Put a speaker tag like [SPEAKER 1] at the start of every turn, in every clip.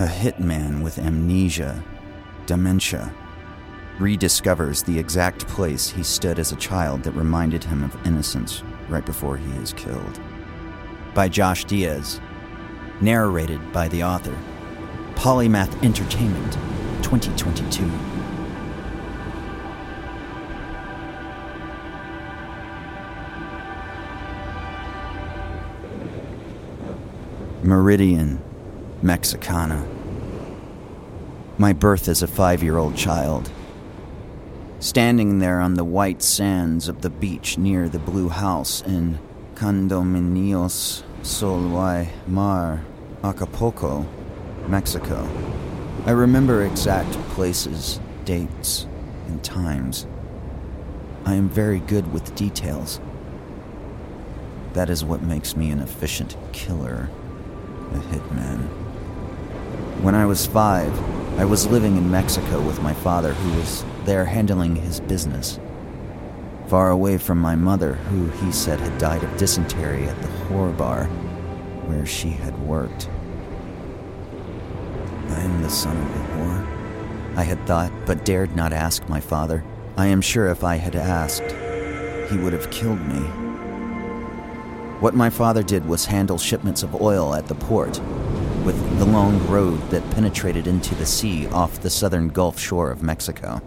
[SPEAKER 1] A hitman with amnesia, dementia, rediscovers the exact place he stood as a child that reminded him of innocence right before he is killed. By Josh Diaz. Narrated by the author. Polymath Entertainment, 2022. Meridian, Mexicana. My birth as a five year old child. Standing there on the white sands of the beach near the blue house in Condominios Sol y Mar, Acapulco, Mexico. I remember exact places, dates, and times. I am very good with details. That is what makes me an efficient killer a hitman. When I was five, I was living in Mexico with my father, who was there handling his business. Far away from my mother, who he said had died of dysentery at the whore bar where she had worked. I am the son of a whore, I had thought, but dared not ask my father. I am sure if I had asked, he would have killed me. What my father did was handle shipments of oil at the port, with the long road that penetrated into the sea off the southern Gulf shore of Mexico.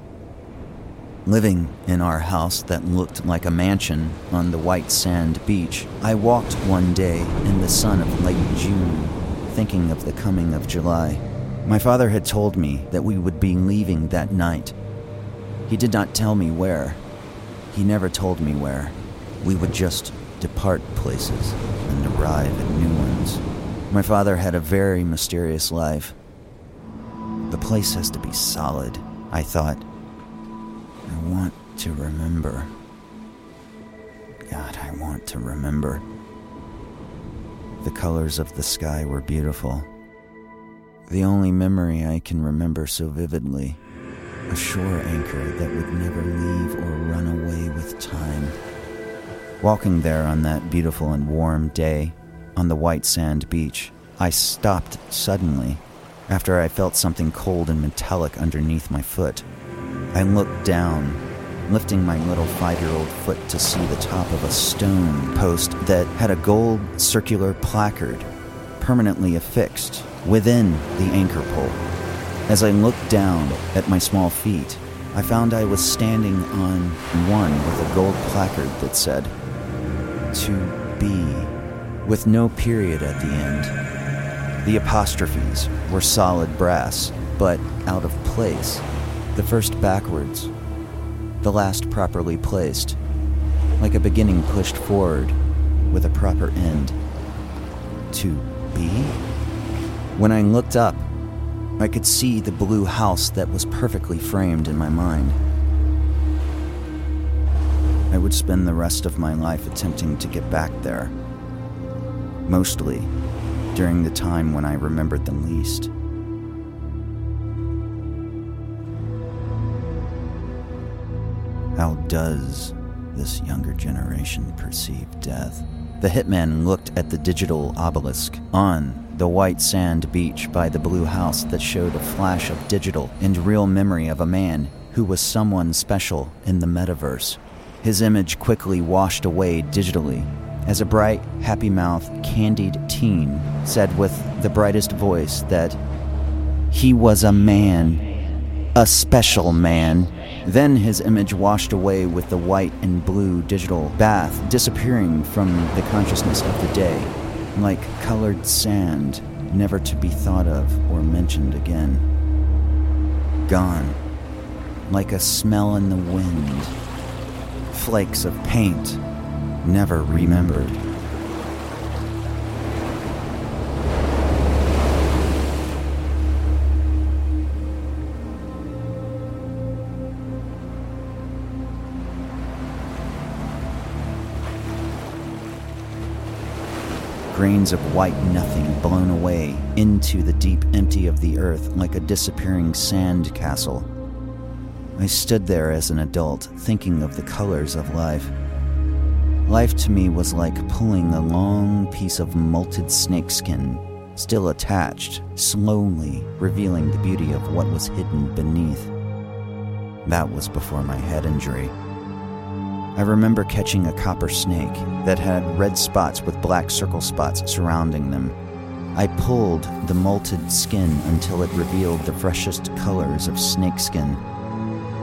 [SPEAKER 1] Living in our house that looked like a mansion on the white sand beach, I walked one day in the sun of late June, thinking of the coming of July. My father had told me that we would be leaving that night. He did not tell me where. He never told me where. We would just depart places and arrive at new. My father had a very mysterious life. The place has to be solid, I thought. I want to remember. God, I want to remember. The colors of the sky were beautiful. The only memory I can remember so vividly a shore anchor that would never leave or run away with time. Walking there on that beautiful and warm day on the white sand beach, I stopped suddenly after I felt something cold and metallic underneath my foot. I looked down, lifting my little five year old foot to see the top of a stone post that had a gold circular placard permanently affixed within the anchor pole. As I looked down at my small feet, I found I was standing on one with a gold placard that said, To be, with no period at the end. The apostrophes were solid brass, but out of place. The first backwards, the last properly placed, like a beginning pushed forward with a proper end. To be? When I looked up, I could see the blue house that was perfectly framed in my mind. I would spend the rest of my life attempting to get back there. Mostly during the time when I remembered them least. How does this younger generation perceive death? The hitman looked at the digital obelisk on the white sand beach by the blue house that showed a flash of digital and real memory of a man who was someone special in the metaverse. His image quickly washed away digitally as a bright, happy mouthed, candied teen said with the brightest voice that he was a man, a special man. Then his image washed away with the white and blue digital bath disappearing from the consciousness of the day, like colored sand, never to be thought of or mentioned again. Gone, like a smell in the wind, flakes of paint, never remembered. grains of white nothing blown away into the deep empty of the earth like a disappearing sand castle. I stood there as an adult, thinking of the colors of life. Life to me was like pulling a long piece of molted snakeskin still attached, slowly revealing the beauty of what was hidden beneath. That was before my head injury. I remember catching a copper snake that had red spots with black circle spots surrounding them. I pulled the molted skin until it revealed the freshest colors of snakeskin.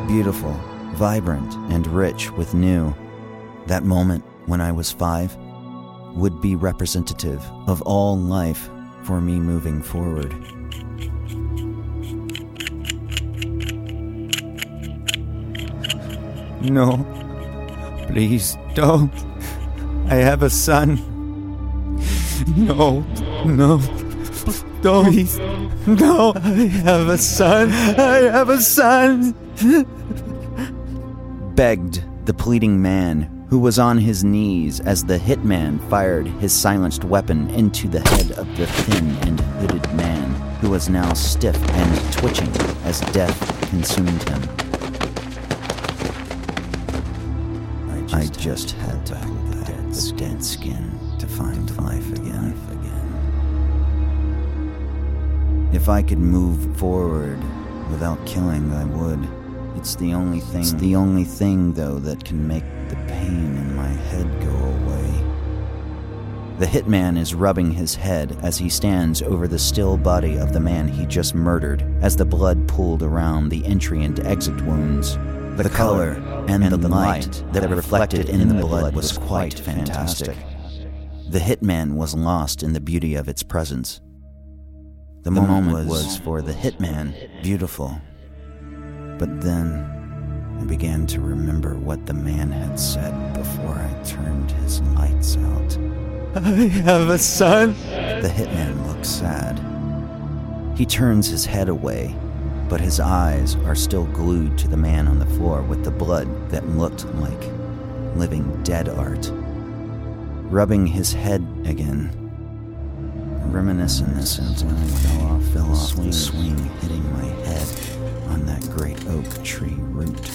[SPEAKER 1] Beautiful, vibrant, and rich with new. That moment when I was five would be representative of all life for me moving forward. No, please don't. I have a son. No, no, don't. Please. No, I have a son. I have a son. Begged the pleading man who was on his knees as the hitman fired his silenced weapon into the head of the thin and hooded man, who was now stiff and twitching as death consumed him. I just, I just had to pull the dead, the dead skin to find life again. life again. If I could move forward without killing, I would. It's the only thing. It's the only thing, though, that can make the pain in my head go away. The hitman is rubbing his head as he stands over the still body of the man he just murdered as the blood pooled around the entry and exit wounds. The, the color and, and the, the light, that reflected in the blood was quite fantastic. The hitman was lost in the beauty of its presence. The, the moment, moment was for the hitman beautiful. But then I began to remember what the man had said before I turned his lights out. I have a son. The hitman looks sad. He turns his head away, but his eyes are still glued to the man on the floor with the blood that looked like living dead art. Rubbing his head again, reminiscent of when I fell off, fell off swing, the swing, hitting my head on that great oak tree root.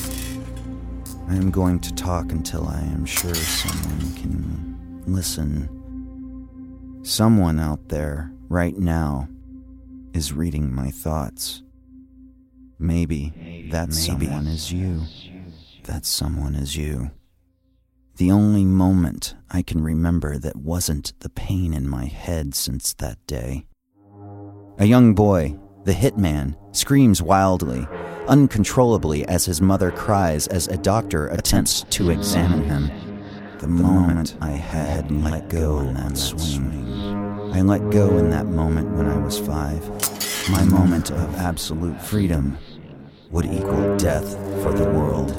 [SPEAKER 1] I am going to talk until I am sure someone can listen. Someone out there, right now, is reading my thoughts. Maybe that Maybe. someone is you. That someone is you. The only moment I can remember that wasn't the pain in my head since that day. A young boy, the hitman, screams wildly uncontrollably as his mother cries as a doctor attempts to examine him. The moment I had let go in that swing, I let go in that moment when I was five. My moment of absolute freedom would equal death for the world.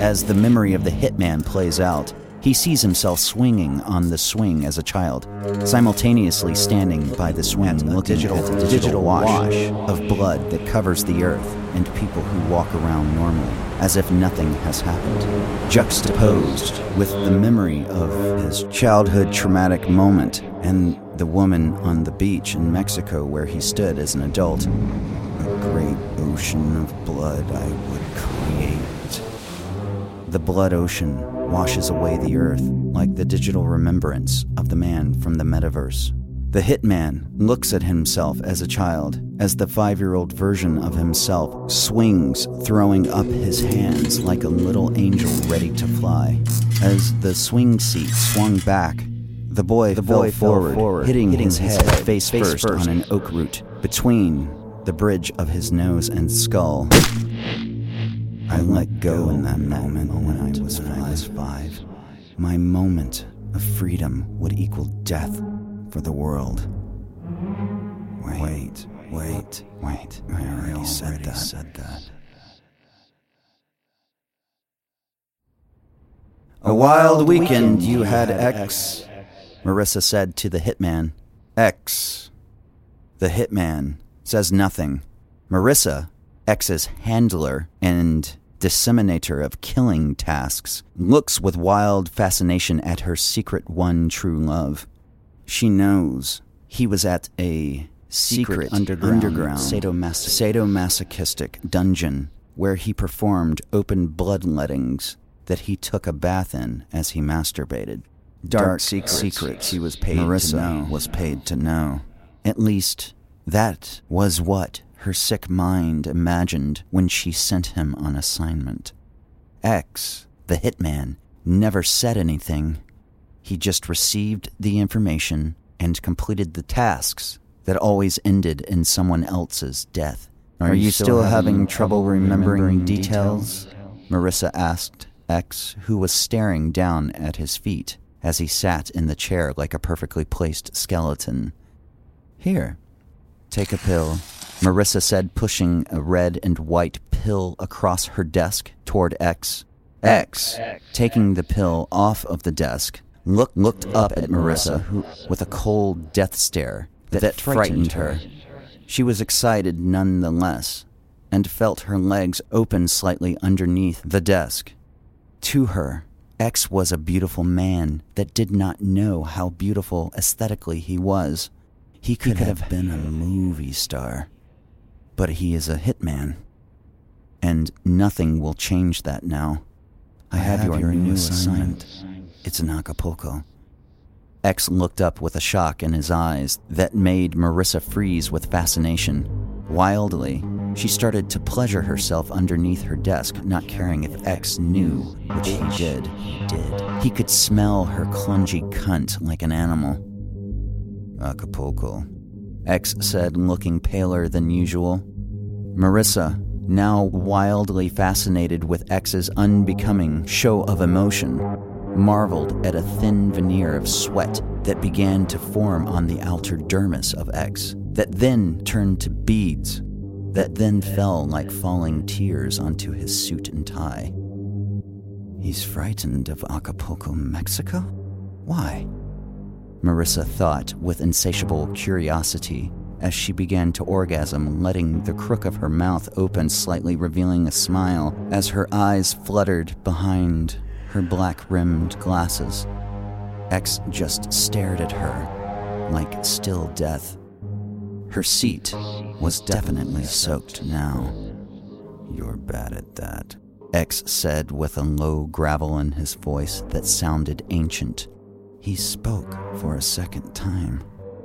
[SPEAKER 1] As the memory of the hitman plays out, he sees himself swinging on the swing as a child, simultaneously standing by the swing, looking digital, at the digital wash of blood that covers the earth and people who walk around normally, as if nothing has happened, juxtaposed with the memory of his childhood traumatic moment and the woman on the beach in Mexico where he stood as an adult. A great ocean of blood I would create. The blood ocean washes away the earth like the digital remembrance of the man from the metaverse. The hitman looks at himself as a child, as the five year old version of himself swings, throwing up his hands like a little angel ready to fly. As the swing seat swung back, the boy, the boy fell forward, forward hitting, hitting, his, his head, head face, face first, first on an oak root between the bridge of his nose and skull. I let go in that moment when I was five. My moment of freedom would equal death for the world. Wait, wait, wait. I already said that. Said that. A wild weekend you had, X, Marissa said to the hitman. X. The hitman says nothing. Marissa X's handler and disseminator of killing tasks, looks with wild fascination at her secret one true love. She knows he was at a secret, secret underground, underground sadomas- sadomasochistic dungeon where he performed open bloodlettings that he took a bath in as he masturbated. Dark, dark secrets, secrets he was paid Marissa to know. was paid to know. At least, that was what her sick mind imagined when she sent him on assignment. X, the hitman, never said anything. He just received the information and completed the tasks that always ended in someone else's death. Are, Are you, still, still having trouble remembering, remembering details? details? Marissa asked X, who was staring down at his feet as he sat in the chair like a perfectly placed skeleton. Here, take a pill. Marissa said, pushing a red and white pill across her desk toward X. X, taking the pill off of the desk, look, looked up at Marissa who, with a cold death stare that, that frightened her. She was excited nonetheless and felt her legs open slightly underneath the desk. To her, X was a beautiful man that did not know how beautiful aesthetically he was. He could, he could have, have been a movie star. But he is a hitman. And nothing will change that now. I, I have, your, your new assignment. assignment. It's in Acapulco. X looked up with a shock in his eyes that made Marissa freeze with fascination. Wildly, she started to pleasure herself underneath her desk, not caring if X knew, which he did. Did. He could smell her clungy cunt like an animal. Acapulco, X said, looking paler than usual. Marissa, now wildly fascinated with X's unbecoming show of emotion, marveled at a thin veneer of sweat that began to form on the outer dermis of X, that then turned to beads, that then fell like falling tears onto his suit and tie. He's frightened of Acapulco, Mexico? Why? Marissa thought with insatiable curiosity as she began to orgasm, letting the crook of her mouth open slightly, revealing a smile as her eyes fluttered behind her black rimmed glasses. X just stared at her like still death. Her seat was definitely soaked now. You're bad at that, X said with a low gravel in his voice that sounded ancient. He spoke for a second time,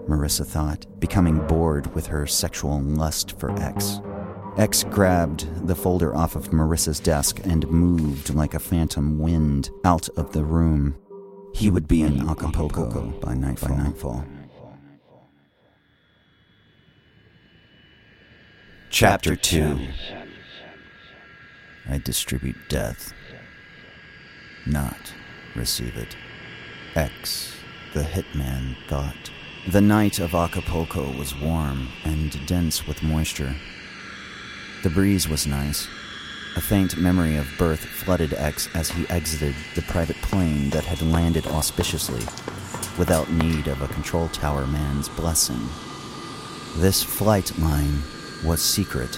[SPEAKER 1] Marissa thought, becoming bored with her sexual lust for X. X grabbed the folder off of Marissa's desk and moved like a phantom wind out of the room. He would be in Acapulco by nightfall. By nightfall. Chapter 2 I distribute death, not receive it. X, the hitman, thought. The night of Acapulco was warm and dense with moisture. The breeze was nice. A faint memory of birth flooded X as he exited the private plane that had landed auspiciously, without need of a control tower man's blessing. This flight line was secret.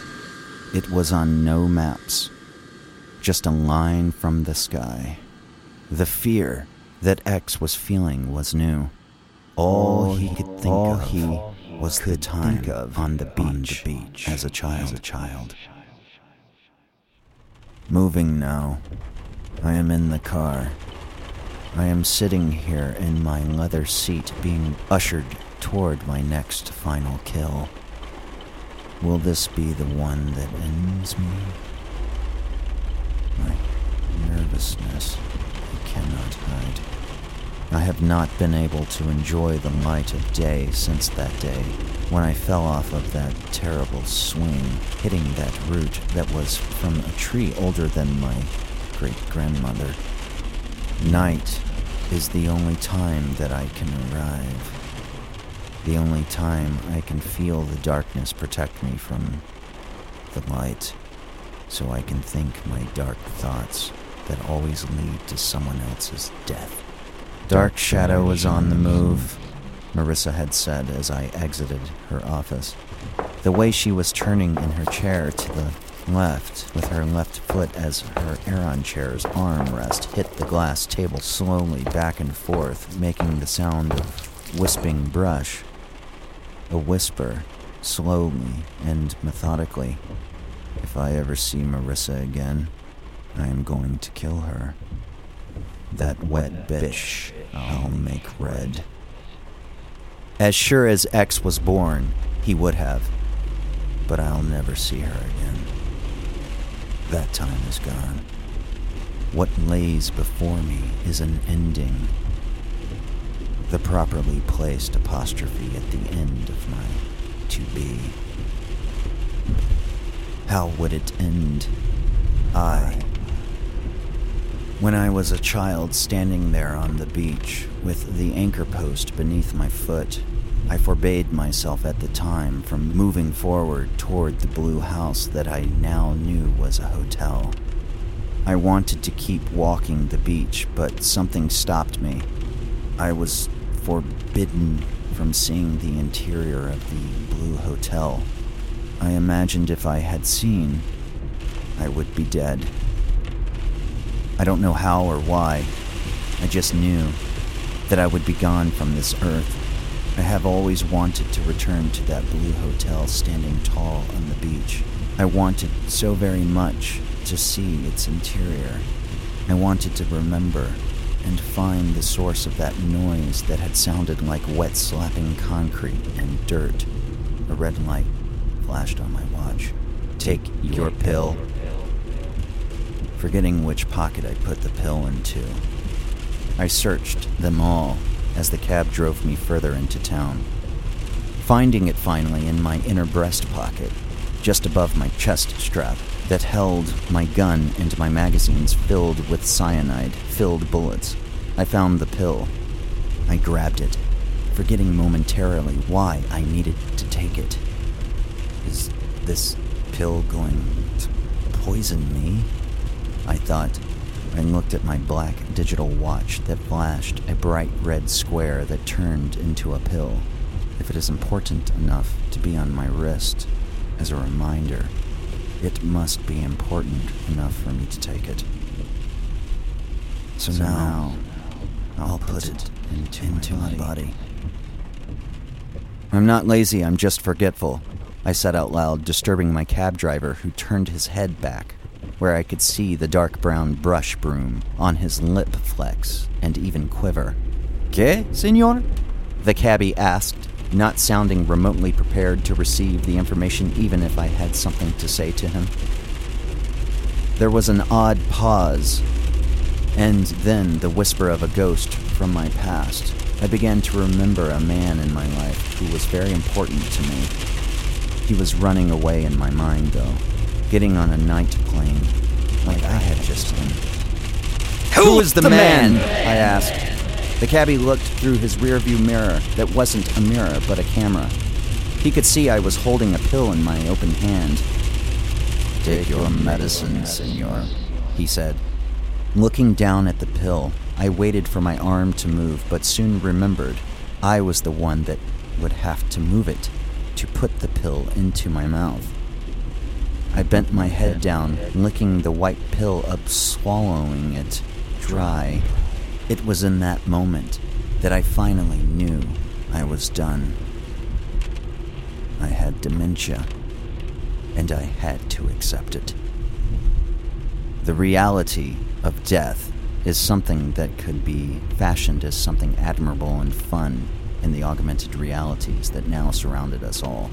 [SPEAKER 1] It was on no maps, just a line from the sky. The fear that X was feeling was new. All he could think all of he was the time of on the beach, on the beach as a child. As a child. Moving now. I am in the car. I am sitting here in my leather seat being ushered toward my next final kill. Will this be the one that ends me? My nervousness I cannot hide. I have not been able to enjoy the light of day since that day, when I fell off of that terrible swing, hitting that root that was from a tree older than my great grandmother. Night is the only time that I can arrive. The only time I can feel the darkness protect me from the light, so I can think my dark thoughts that always lead to someone else's death. Dark Shadow was on the move, Marissa had said as I exited her office. The way she was turning in her chair to the left, with her left foot as her Aeron chair's armrest hit the glass table slowly back and forth, making the sound of wisping brush. A whisper, slowly and methodically. If I ever see Marissa again, I am going to kill her. That wet bitch. I'll make red. As sure as X was born, he would have. But I'll never see her again. That time is gone. What lays before me is an ending. The properly placed apostrophe at the end of my to be. How would it end? I. When I was a child standing there on the beach with the anchor post beneath my foot, I forbade myself at the time from moving forward toward the blue house that I now knew was a hotel. I wanted to keep walking the beach, but something stopped me. I was forbidden from seeing the interior of the Blue Hotel. I imagined if I had seen, I would be dead. I don't know how or why. I just knew that I would be gone from this earth. I have always wanted to return to that blue hotel standing tall on the beach. I wanted so very much to see its interior. I wanted to remember and find the source of that noise that had sounded like wet slapping concrete and dirt. A red light flashed on my watch. Take your pill. Forgetting which pocket I put the pill into, I searched them all as the cab drove me further into town. Finding it finally in my inner breast pocket, just above my chest strap, that held my gun and my magazines filled with cyanide filled bullets. I found the pill. I grabbed it, forgetting momentarily why I needed to take it. Is this pill going to poison me? I thought, and looked at my black digital watch that flashed a bright red square that turned into a pill. If it is important enough to be on my wrist as a reminder, it must be important enough for me to take it. So, so now, I'll put it into, into my, body. my body. I'm not lazy, I'm just forgetful, I said out loud, disturbing my cab driver who turned his head back, where I could see the dark brown brush broom on his lip flex and even quiver. Que, senor? The cabbie asked, not sounding remotely prepared to receive the information even if I had something to say to him. There was an odd pause, and then the whisper of a ghost from my past. I began to remember a man in my life who was very important to me. He was running away in my mind, though, getting on a night plane, like I had just been. Who is the, the man? man? I asked. The cabbie looked through his rearview mirror that wasn't a mirror but a camera. He could see I was holding a pill in my open hand. Take your medicine, senor, he said. Looking down at the pill, I waited for my arm to move, but soon remembered I was the one that would have to move it to put the pill into my mouth. I bent my head down, licking the white pill up, swallowing it dry. It was in that moment that I finally knew I was done. I had dementia, and I had to accept it. The reality of death is something that could be fashioned as something admirable and fun in the augmented realities that now surrounded us all.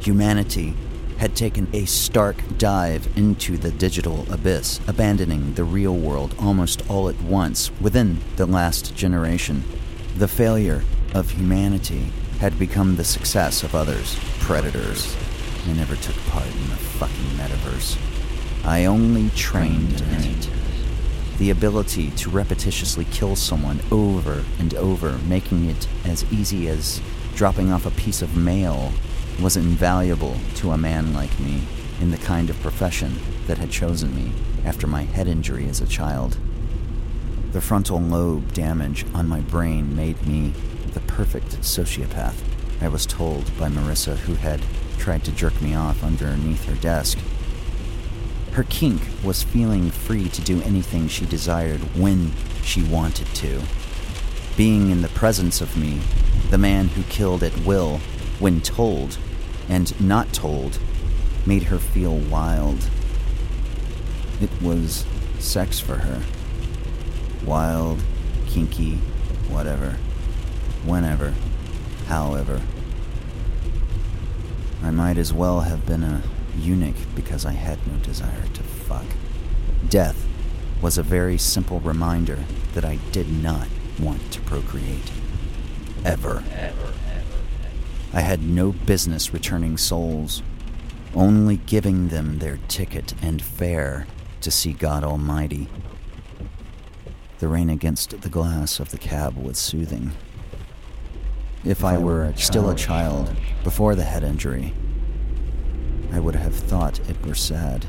[SPEAKER 1] Humanity had taken a stark dive into the digital abyss, abandoning the real world almost all at once within the last generation. The failure of humanity had become the success of others, predators. I never took part in the fucking metaverse. I only trained in it. The ability to repetitiously kill someone over and over, making it as easy as dropping off a piece of mail was invaluable to a man like me in the kind of profession that had chosen me after my head injury as a child. The frontal lobe damage on my brain made me the perfect sociopath, I was told by Marissa, who had tried to jerk me off underneath her desk. Her kink was feeling free to do anything she desired when she wanted to. Being in the presence of me, the man who killed at will, when told and not told made her feel wild. It was sex for her. Wild, kinky, whatever, whenever, however. I might as well have been a eunuch because I had no desire to fuck. Death was a very simple reminder that I did not want to procreate. Ever. I had no business returning souls, only giving them their ticket and fare to see God Almighty. The rain against the glass of the cab was soothing. If I were still a child before the head injury, I would have thought it were sad.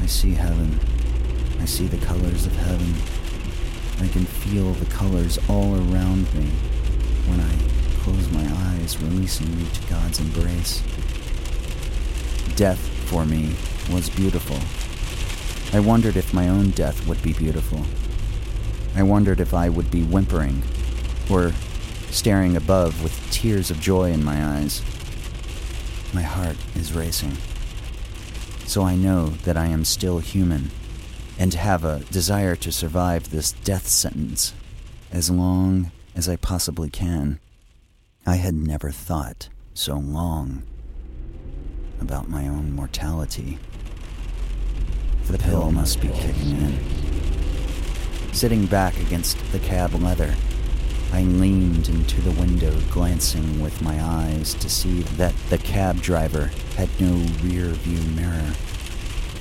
[SPEAKER 1] I see heaven. I see the colors of heaven. I can feel the colors all around me when I close my eyes, releasing me to God's embrace. Death, for me, was beautiful. I wondered if my own death would be beautiful. I wondered if I would be whimpering or staring above with tears of joy in my eyes. My heart is racing. So I know that I am still human and have a desire to survive this death sentence as long as I possibly can. I had never thought so long about my own mortality. The pill must be kicking in. Sitting back against the cab leather, I leaned into the window, glancing with my eyes to see that the cab driver had no rear view mirror.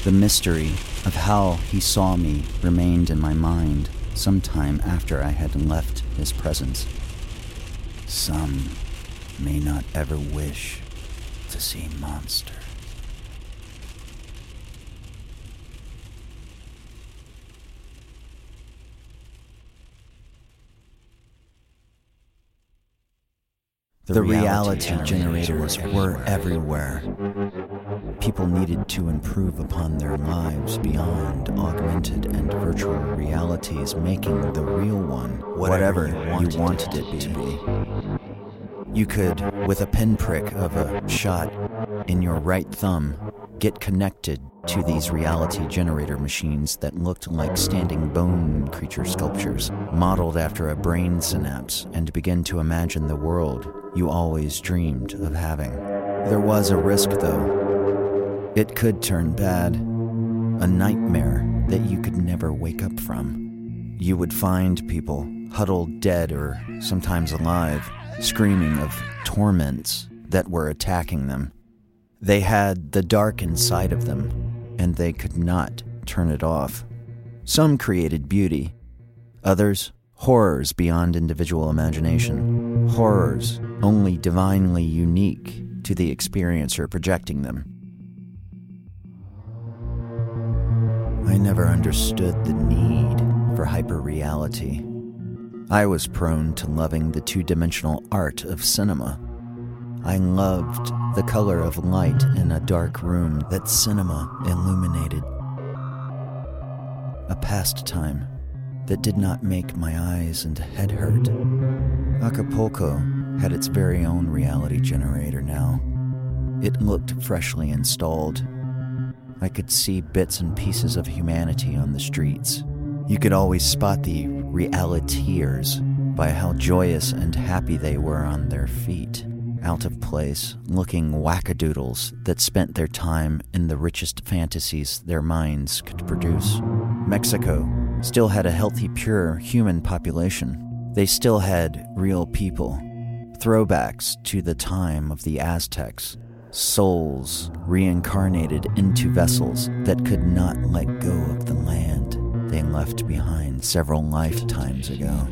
[SPEAKER 1] The mystery of how he saw me remained in my mind some time after I had left his presence. Some may not ever wish to see monsters. The, the reality, reality generators were everywhere. People needed to improve upon their lives beyond augmented and virtual realities, making the real one whatever, you wanted, you wanted it, it to be. You could, with a pinprick of a shot in your right thumb, get connected to these reality generator machines that looked like standing bone creature sculptures, modeled after a brain synapse, and begin to imagine the world you always dreamed of having. There was a risk, though. It could turn bad, a nightmare that you could never wake up from. You would find people huddled dead or sometimes alive, screaming of torments that were attacking them. They had the dark inside of them, and they could not turn it off. Some created beauty, others, horrors beyond individual imagination. Horrors only divinely unique to the experiencer projecting them. I never understood the need for hyperreality. I was prone to loving the two dimensional art of cinema. I loved the color of light in a dark room that cinema illuminated. A pastime that did not make my eyes and head hurt. Acapulco had its very own reality generator now. It looked freshly installed. I could see bits and pieces of humanity on the streets. You could always spot the realiteers by how joyous and happy they were on their feet, out of place, looking wackadoodles that spent their time in the richest fantasies their minds could produce. Mexico still had a healthy, pure human population. They still had real people throwbacks to the time of the Aztecs, souls reincarnated into vessels that could not let go of the land they left behind several lifetimes ago.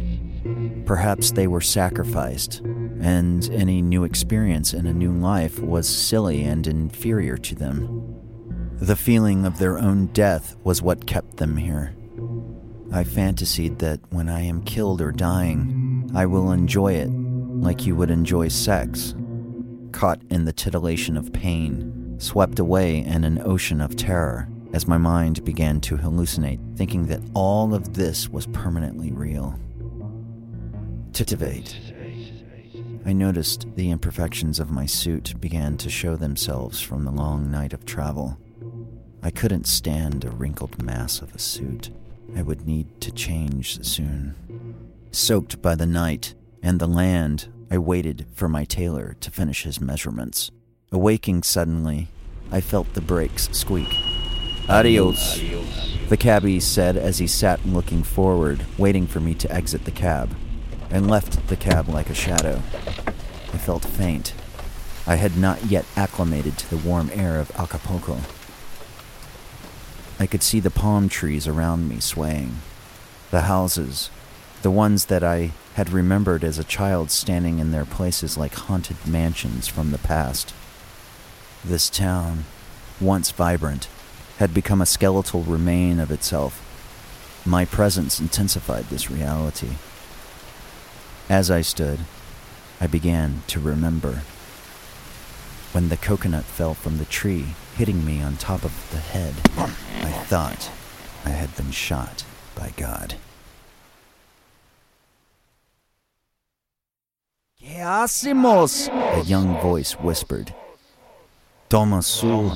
[SPEAKER 1] Perhaps they were sacrificed, and any new experience in a new life was silly and inferior to them. The feeling of their own death was what kept them here. I fantasied that when I am killed or dying, I will enjoy it like you would enjoy sex, caught in the titillation of pain, swept away in an ocean of terror as my mind began to hallucinate, thinking that all of this was permanently real. Titivate. I noticed the imperfections of my suit began to show themselves from the long night of travel. I couldn't stand a wrinkled mass of a suit. I would need to change soon. Soaked by the night and the land, I waited for my tailor to finish his measurements. Awaking suddenly, I felt the brakes squeak. Adios, the cabbie said as he sat looking forward, waiting for me to exit the cab, and left the cab like a shadow. I felt faint. I had not yet acclimated to the warm air of Acapulco. I could see the palm trees around me swaying, the houses, the ones that I had remembered as a child standing in their places like haunted mansions from the past. This town, once vibrant, had become a skeletal remain of itself. My presence intensified this reality. As I stood, I began to remember. When the coconut fell from the tree, hitting me on top of the head, I thought I had been shot by God. ¿Qué hacemos? A young voice whispered. Toma su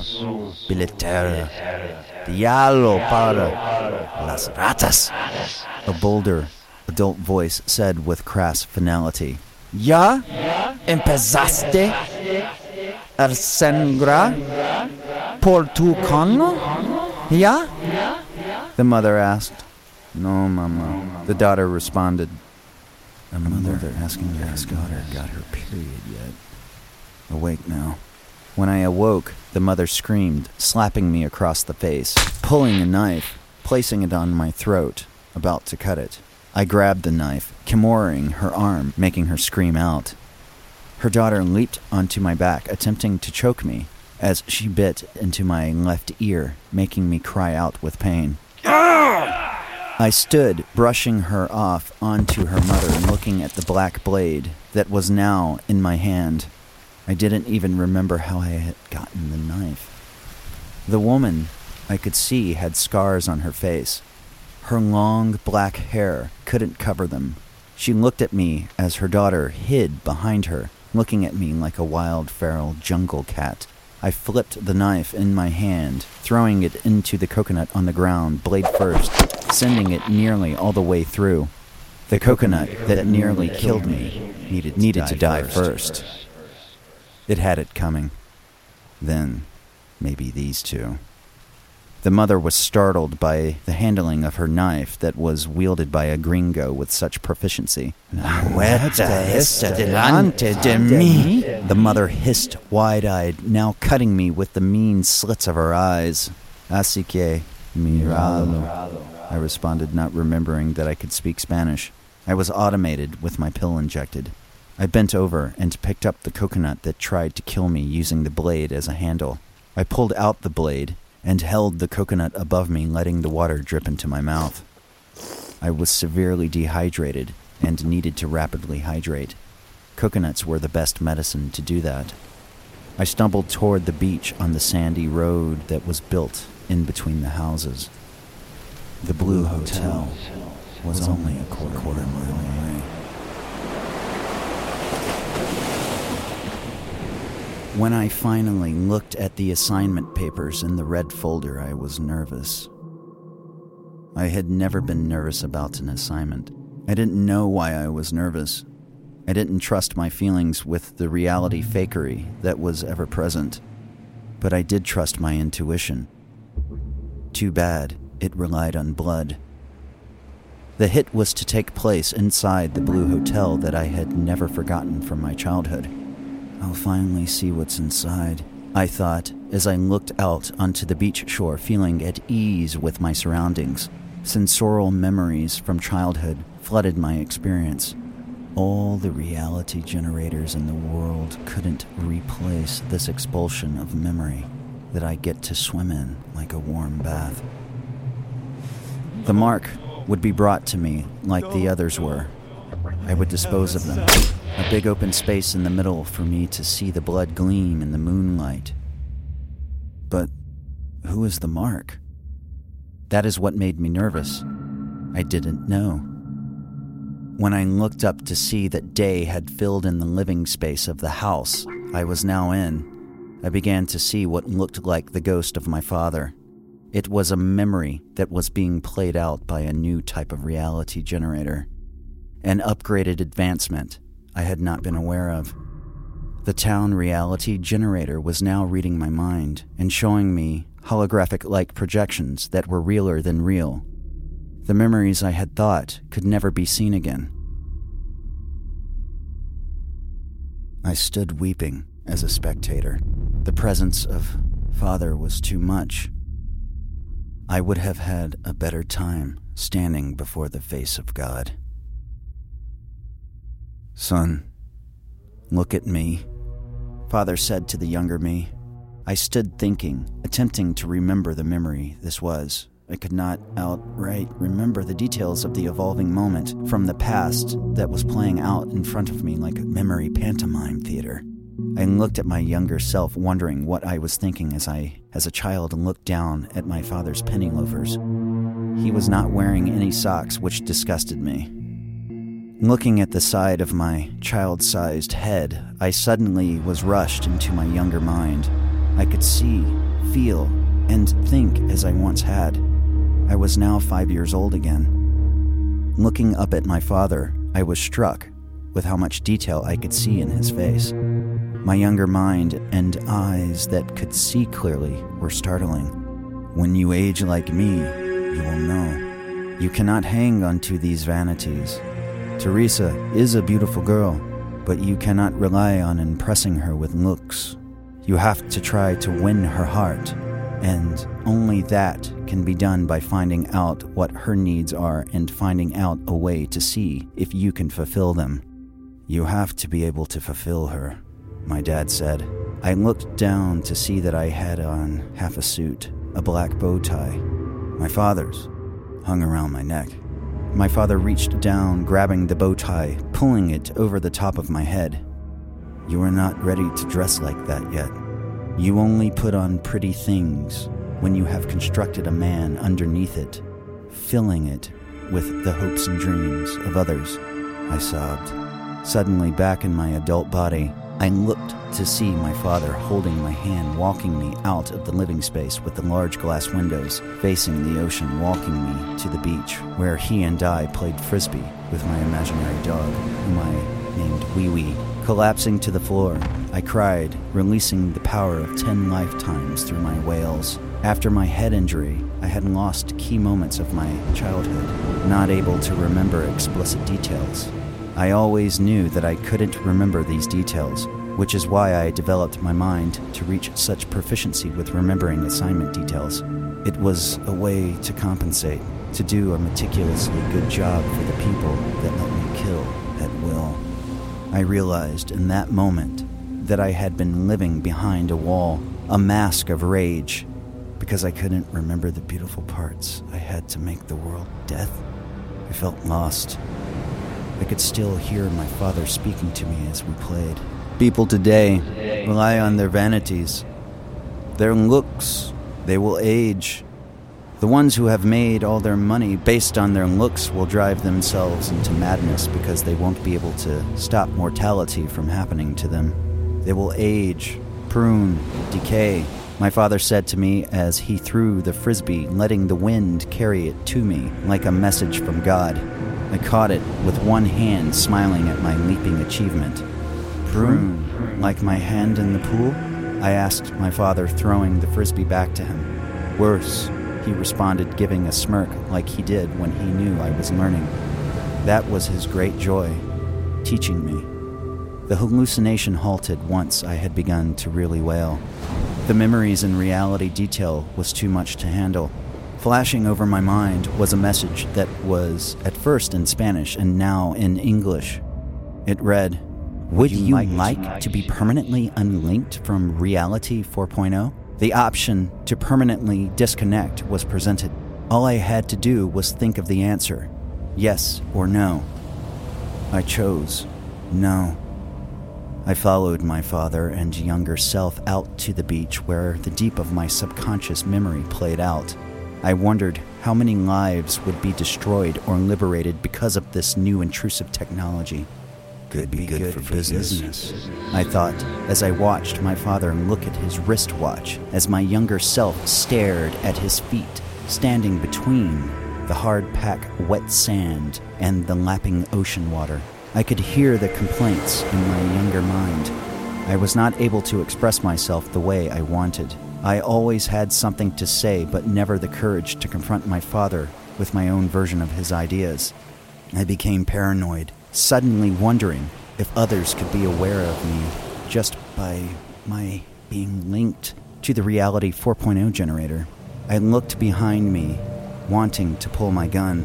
[SPEAKER 1] billetera. Diablo para las ratas. A bolder, adult voice said with crass finality. ¿Ya empezaste a sangrar por tu cono? ¿Ya? The mother asked. No, mama. The daughter responded. A mother they're asking if his daughter got her period yet. Awake now. When I awoke, the mother screamed, slapping me across the face, pulling a knife, placing it on my throat, about to cut it. I grabbed the knife, kimuraing her arm, making her scream out. Her daughter leaped onto my back, attempting to choke me, as she bit into my left ear, making me cry out with pain. Ah! I stood, brushing her off onto her mother and looking at the black blade that was now in my hand. I didn't even remember how I had gotten the knife. The woman, I could see, had scars on her face. Her long black hair couldn't cover them. She looked at me as her daughter hid behind her, looking at me like a wild feral jungle cat. I flipped the knife in my hand, throwing it into the coconut on the ground, blade first, sending it nearly all the way through. The coconut that nearly killed me needed, needed to die first. It had it coming. Then, maybe these two. The mother was startled by the handling of her knife that was wielded by a gringo with such proficiency. delante de mí? The mother hissed wide eyed, now cutting me with the mean slits of her eyes. Así que, miralo. I responded, not remembering that I could speak Spanish. I was automated with my pill injected. I bent over and picked up the coconut that tried to kill me using the blade as a handle. I pulled out the blade and held the coconut above me, letting the water drip into my mouth. I was severely dehydrated and needed to rapidly hydrate. Coconuts were the best medicine to do that. I stumbled toward the beach on the sandy road that was built in between the houses. The Blue Hotel was only a quarter, quarter mile away. When I finally looked at the assignment papers in the red folder, I was nervous. I had never been nervous about an assignment. I didn't know why I was nervous. I didn't trust my feelings with the reality fakery that was ever present. But I did trust my intuition. Too bad it relied on blood. The hit was to take place inside the Blue Hotel that I had never forgotten from my childhood. I'll finally see what's inside, I thought as I looked out onto the beach shore, feeling at ease with my surroundings. Sensorial memories from childhood flooded my experience. All the reality generators in the world couldn't replace this expulsion of memory that I get to swim in like a warm bath. The mark would be brought to me like the others were. I would dispose of them a big open space in the middle for me to see the blood gleam in the moonlight. But who is the mark? That is what made me nervous. I didn't know. When I looked up to see that day had filled in the living space of the house I was now in, I began to see what looked like the ghost of my father. It was a memory that was being played out by a new type of reality generator an upgraded advancement I had not been aware of. The town reality generator was now reading my mind and showing me holographic like projections that were realer than real. The memories I had thought could never be seen again. I stood weeping as a spectator. The presence of Father was too much. I would have had a better time standing before the face of God. Son, look at me, Father said to the younger me. I stood thinking, attempting to remember the memory this was. I could not outright remember the details of the evolving moment from the past that was playing out in front of me like a memory pantomime theater. I looked at my younger self, wondering what I was thinking as I, as a child, looked down at my father's penny loafers. He was not wearing any socks, which disgusted me. Looking at the side of my child sized head, I suddenly was rushed into my younger mind. I could see, feel, and think as I once had. I was now five years old again. Looking up at my father, I was struck with how much detail I could see in his face. My younger mind and eyes that could see clearly were startling. When you age like me, you will know. You cannot hang onto these vanities. Teresa is a beautiful girl, but you cannot rely on impressing her with looks. You have to try to win her heart, and only that can be done by finding out what her needs are and finding out a way to see if you can fulfill them. You have to be able to fulfill her, my dad said. I looked down to see that I had on half a suit, a black bow tie. My father's hung around my neck. My father reached down, grabbing the bow tie, pulling it over the top of my head. You are not ready to dress like that yet. You only put on pretty things when you have constructed a man underneath it, filling it with the hopes and dreams of others. I sobbed. Suddenly, back in my adult body, I looked to see my father holding my hand, walking me out of the living space with the large glass windows facing the ocean, walking me to the beach, where he and I played frisbee with my imaginary dog, whom I named Wee Wee. Collapsing to the floor, I cried, releasing the power of ten lifetimes through my wails. After my head injury, I had lost key moments of my childhood, not able to remember explicit details. I always knew that I couldn't remember these details, which is why I developed my mind to reach such proficiency with remembering assignment details. It was a way to compensate, to do a meticulously good job for the people that let me kill at will. I realized in that moment that I had been living behind a wall, a mask of rage, because I couldn't remember the beautiful parts I had to make the world death. I felt lost, I could still hear my father speaking to me as we played. People today rely on their vanities, their looks. They will age. The ones who have made all their money based on their looks will drive themselves into madness because they won't be able to stop mortality from happening to them. They will age, prune, decay. My father said to me as he threw the frisbee, letting the wind carry it to me like a message from God. I caught it with one hand, smiling at my leaping achievement. Prune, like my hand in the pool? I asked my father, throwing the frisbee back to him. Worse, he responded, giving a smirk like he did when he knew I was learning. That was his great joy, teaching me. The hallucination halted once I had begun to really wail. The memories and reality detail was too much to handle. Flashing over my mind was a message that was at first in Spanish and now in English. It read, Would you, like, like to be permanently unlinked from Reality 4.0? The option to permanently disconnect was presented. All I had to do was think of the answer yes or no. I chose no. I followed my father and younger self out to the beach where the deep of my subconscious memory played out. I wondered how many lives would be destroyed or liberated because of this new intrusive technology. Could be, be good, good, for, for business. business. I thought as I watched my father look at his wristwatch as my younger self stared at his feet, standing between the hard pack wet sand, and the lapping ocean water. I could hear the complaints in my younger mind. I was not able to express myself the way I wanted. I always had something to say, but never the courage to confront my father with my own version of his ideas. I became paranoid, suddenly wondering if others could be aware of me just by my being linked to the Reality 4.0 generator. I looked behind me, wanting to pull my gun.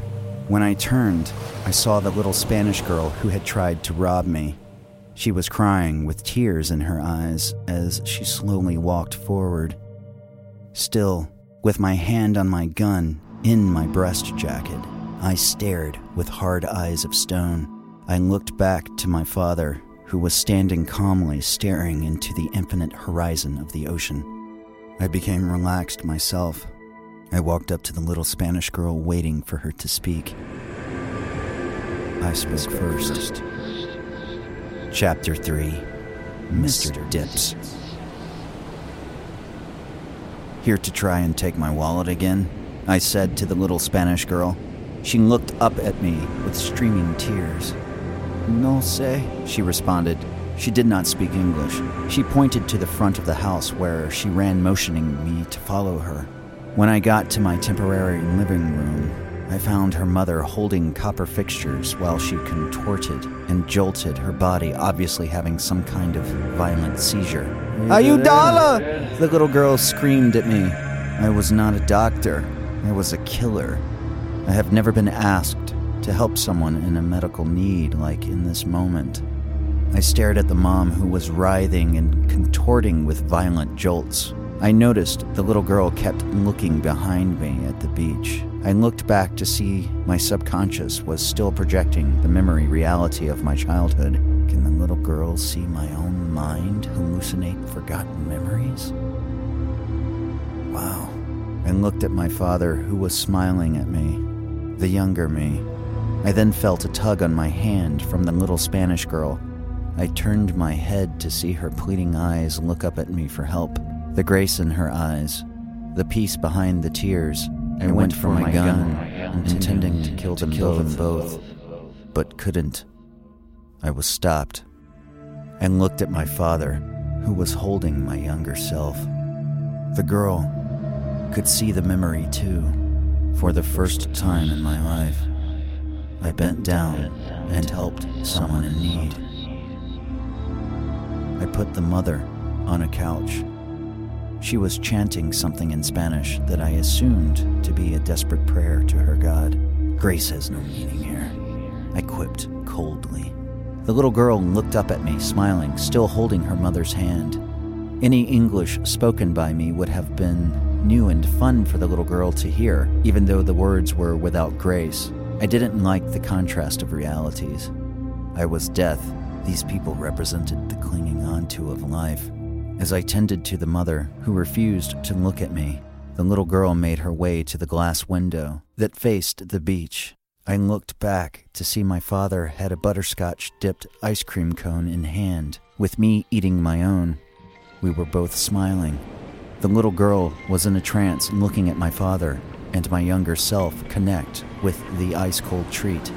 [SPEAKER 1] When I turned, I saw the little Spanish girl who had tried to rob me. She was crying with tears in her eyes as she slowly walked forward. Still, with my hand on my gun in my breast jacket, I stared with hard eyes of stone. I looked back to my father, who was standing calmly staring into the infinite horizon of the ocean. I became relaxed myself. I walked up to the little Spanish girl, waiting for her to speak. I spoke first. Chapter 3 Mr. Dips. Here to try and take my wallet again? I said to the little Spanish girl. She looked up at me with streaming tears. No sé, she responded. She did not speak English. She pointed to the front of the house where she ran, motioning me to follow her. When I got to my temporary living room, I found her mother holding copper fixtures while she contorted and jolted her body, obviously having some kind of violent seizure. Ayudala! The little girl screamed at me. I was not a doctor, I was a killer. I have never been asked to help someone in a medical need like in this moment. I stared at the mom who was writhing and contorting with violent jolts. I noticed the little girl kept looking behind me at the beach. I looked back to see my subconscious was still projecting the memory reality of my childhood. Can the little girl see my own mind hallucinate forgotten memories? Wow. I looked at my father, who was smiling at me, the younger me. I then felt a tug on my hand from the little Spanish girl. I turned my head to see her pleading eyes look up at me for help the grace in her eyes, the peace behind the tears. I, I went, for, my, my gun, gun, intending to kill, them, to kill both, them both, but couldn't. I was stopped and looked at my father, who was holding my younger self. The girl could see the memory too. For the first time in my life, I bent down and helped someone in need. I put the mother on a couch she was chanting something in Spanish that I assumed to be a desperate prayer to her God. Grace has no meaning here, I quipped coldly. The little girl looked up at me, smiling, still holding her mother's hand. Any English spoken by me would have been new and fun for the little girl to hear, even though the words were without grace. I didn't like the contrast of realities. I was death. These people represented the clinging onto of life. As I tended to the mother, who refused to look at me, the little girl made her way to the glass window that faced the beach. I looked back to see my father had a butterscotch dipped ice cream cone in hand, with me eating my own. We were both smiling. The little girl was in a trance looking at my father and my younger self connect with the ice cold treat.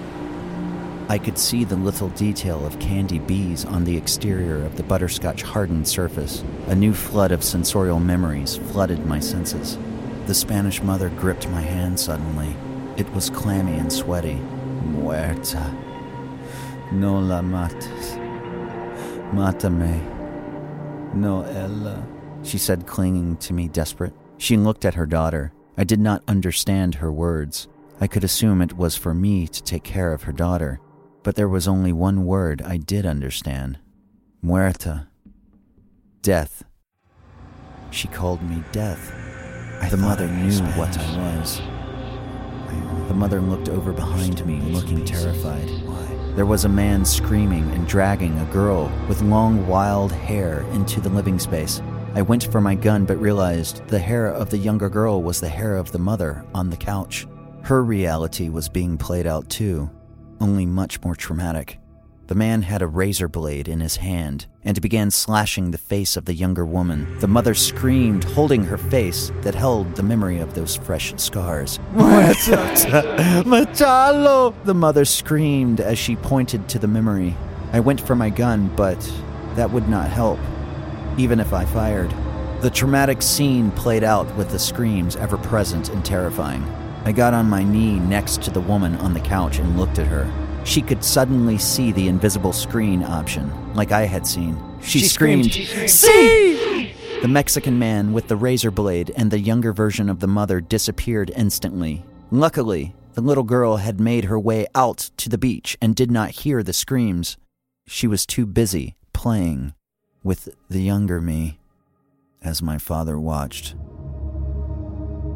[SPEAKER 1] I could see the little detail of candy bees on the exterior of the butterscotch hardened surface. A new flood of sensorial memories flooded my senses. The Spanish mother gripped my hand suddenly. It was clammy and sweaty. Muerta. No la mates. Mátame. No ella. She said, clinging to me, desperate. She looked at her daughter. I did not understand her words. I could assume it was for me to take care of her daughter. But there was only one word I did understand Muerta. Death. She called me Death. I the mother knew Spanish. what I was. The mother looked over behind me, looking terrified. There was a man screaming and dragging a girl with long, wild hair into the living space. I went for my gun but realized the hair of the younger girl was the hair of the mother on the couch. Her reality was being played out too, only much more traumatic. The man had a razor blade in his hand and began slashing the face of the younger woman. The mother screamed, holding her face that held the memory of those fresh scars. Machalo! The mother screamed as she pointed to the memory. I went for my gun, but that would not help, even if I fired. The traumatic scene played out with the screams ever present and terrifying. I got on my knee next to the woman on the couch and looked at her. She could suddenly see the invisible screen option, like I had seen. She,
[SPEAKER 2] She
[SPEAKER 1] screamed,
[SPEAKER 2] screamed,
[SPEAKER 1] See! The Mexican man with the razor blade and the younger version of the mother disappeared instantly. Luckily, the little girl had made her way out to the beach and did not hear the screams. She was too busy playing with the younger me as my father watched.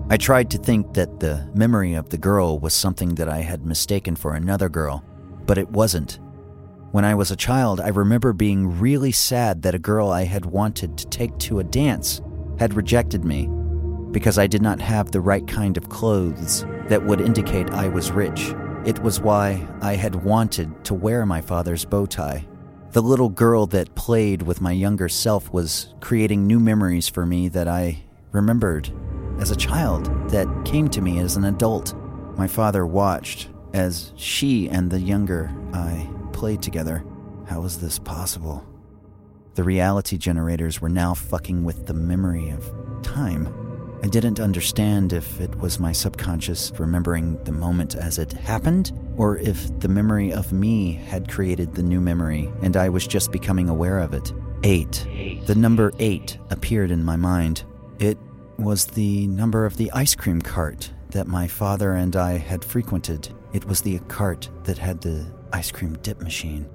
[SPEAKER 1] I tried to think that the memory of the girl was something that I had mistaken for another girl, but it wasn't. When I was a child, I remember being really sad that a girl I had wanted to take to a dance had rejected me because I did not have the right kind of clothes that would indicate I was rich. It was why I had wanted to wear my father's bow tie. The little girl that played with my younger self was creating new memories for me that I remembered as a child that came to me as an adult. My father watched as she and the younger I played together. How was this possible? The reality generators were now fucking with the memory of time. I didn't understand if it was my subconscious remembering the moment as it happened, or if the memory of me had created the new memory and I was just becoming aware of it. Eight. The number eight appeared in my mind. It was the number of the ice cream cart that my father and I had frequented. It was the cart that had the ice cream dip machine.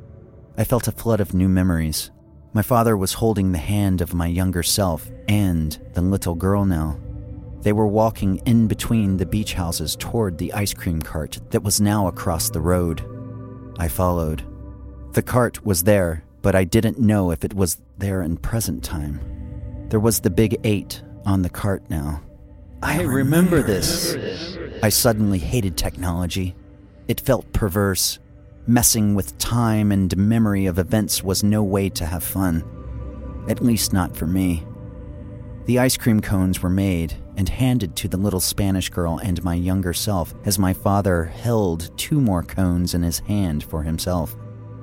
[SPEAKER 1] I felt a flood of new memories. My father was holding the hand of my younger self and the little girl now. They were walking in between the beach houses toward the ice cream cart that was now across the road. I followed. The cart was there, but I didn't know if it was there in present time. There was the big eight on the cart now. I remember this. I suddenly hated technology. It felt perverse. Messing with time and memory of events was no way to have fun. At least not for me. The ice cream cones were made and handed to the little Spanish girl and my younger self as my father held two more cones in his hand for himself.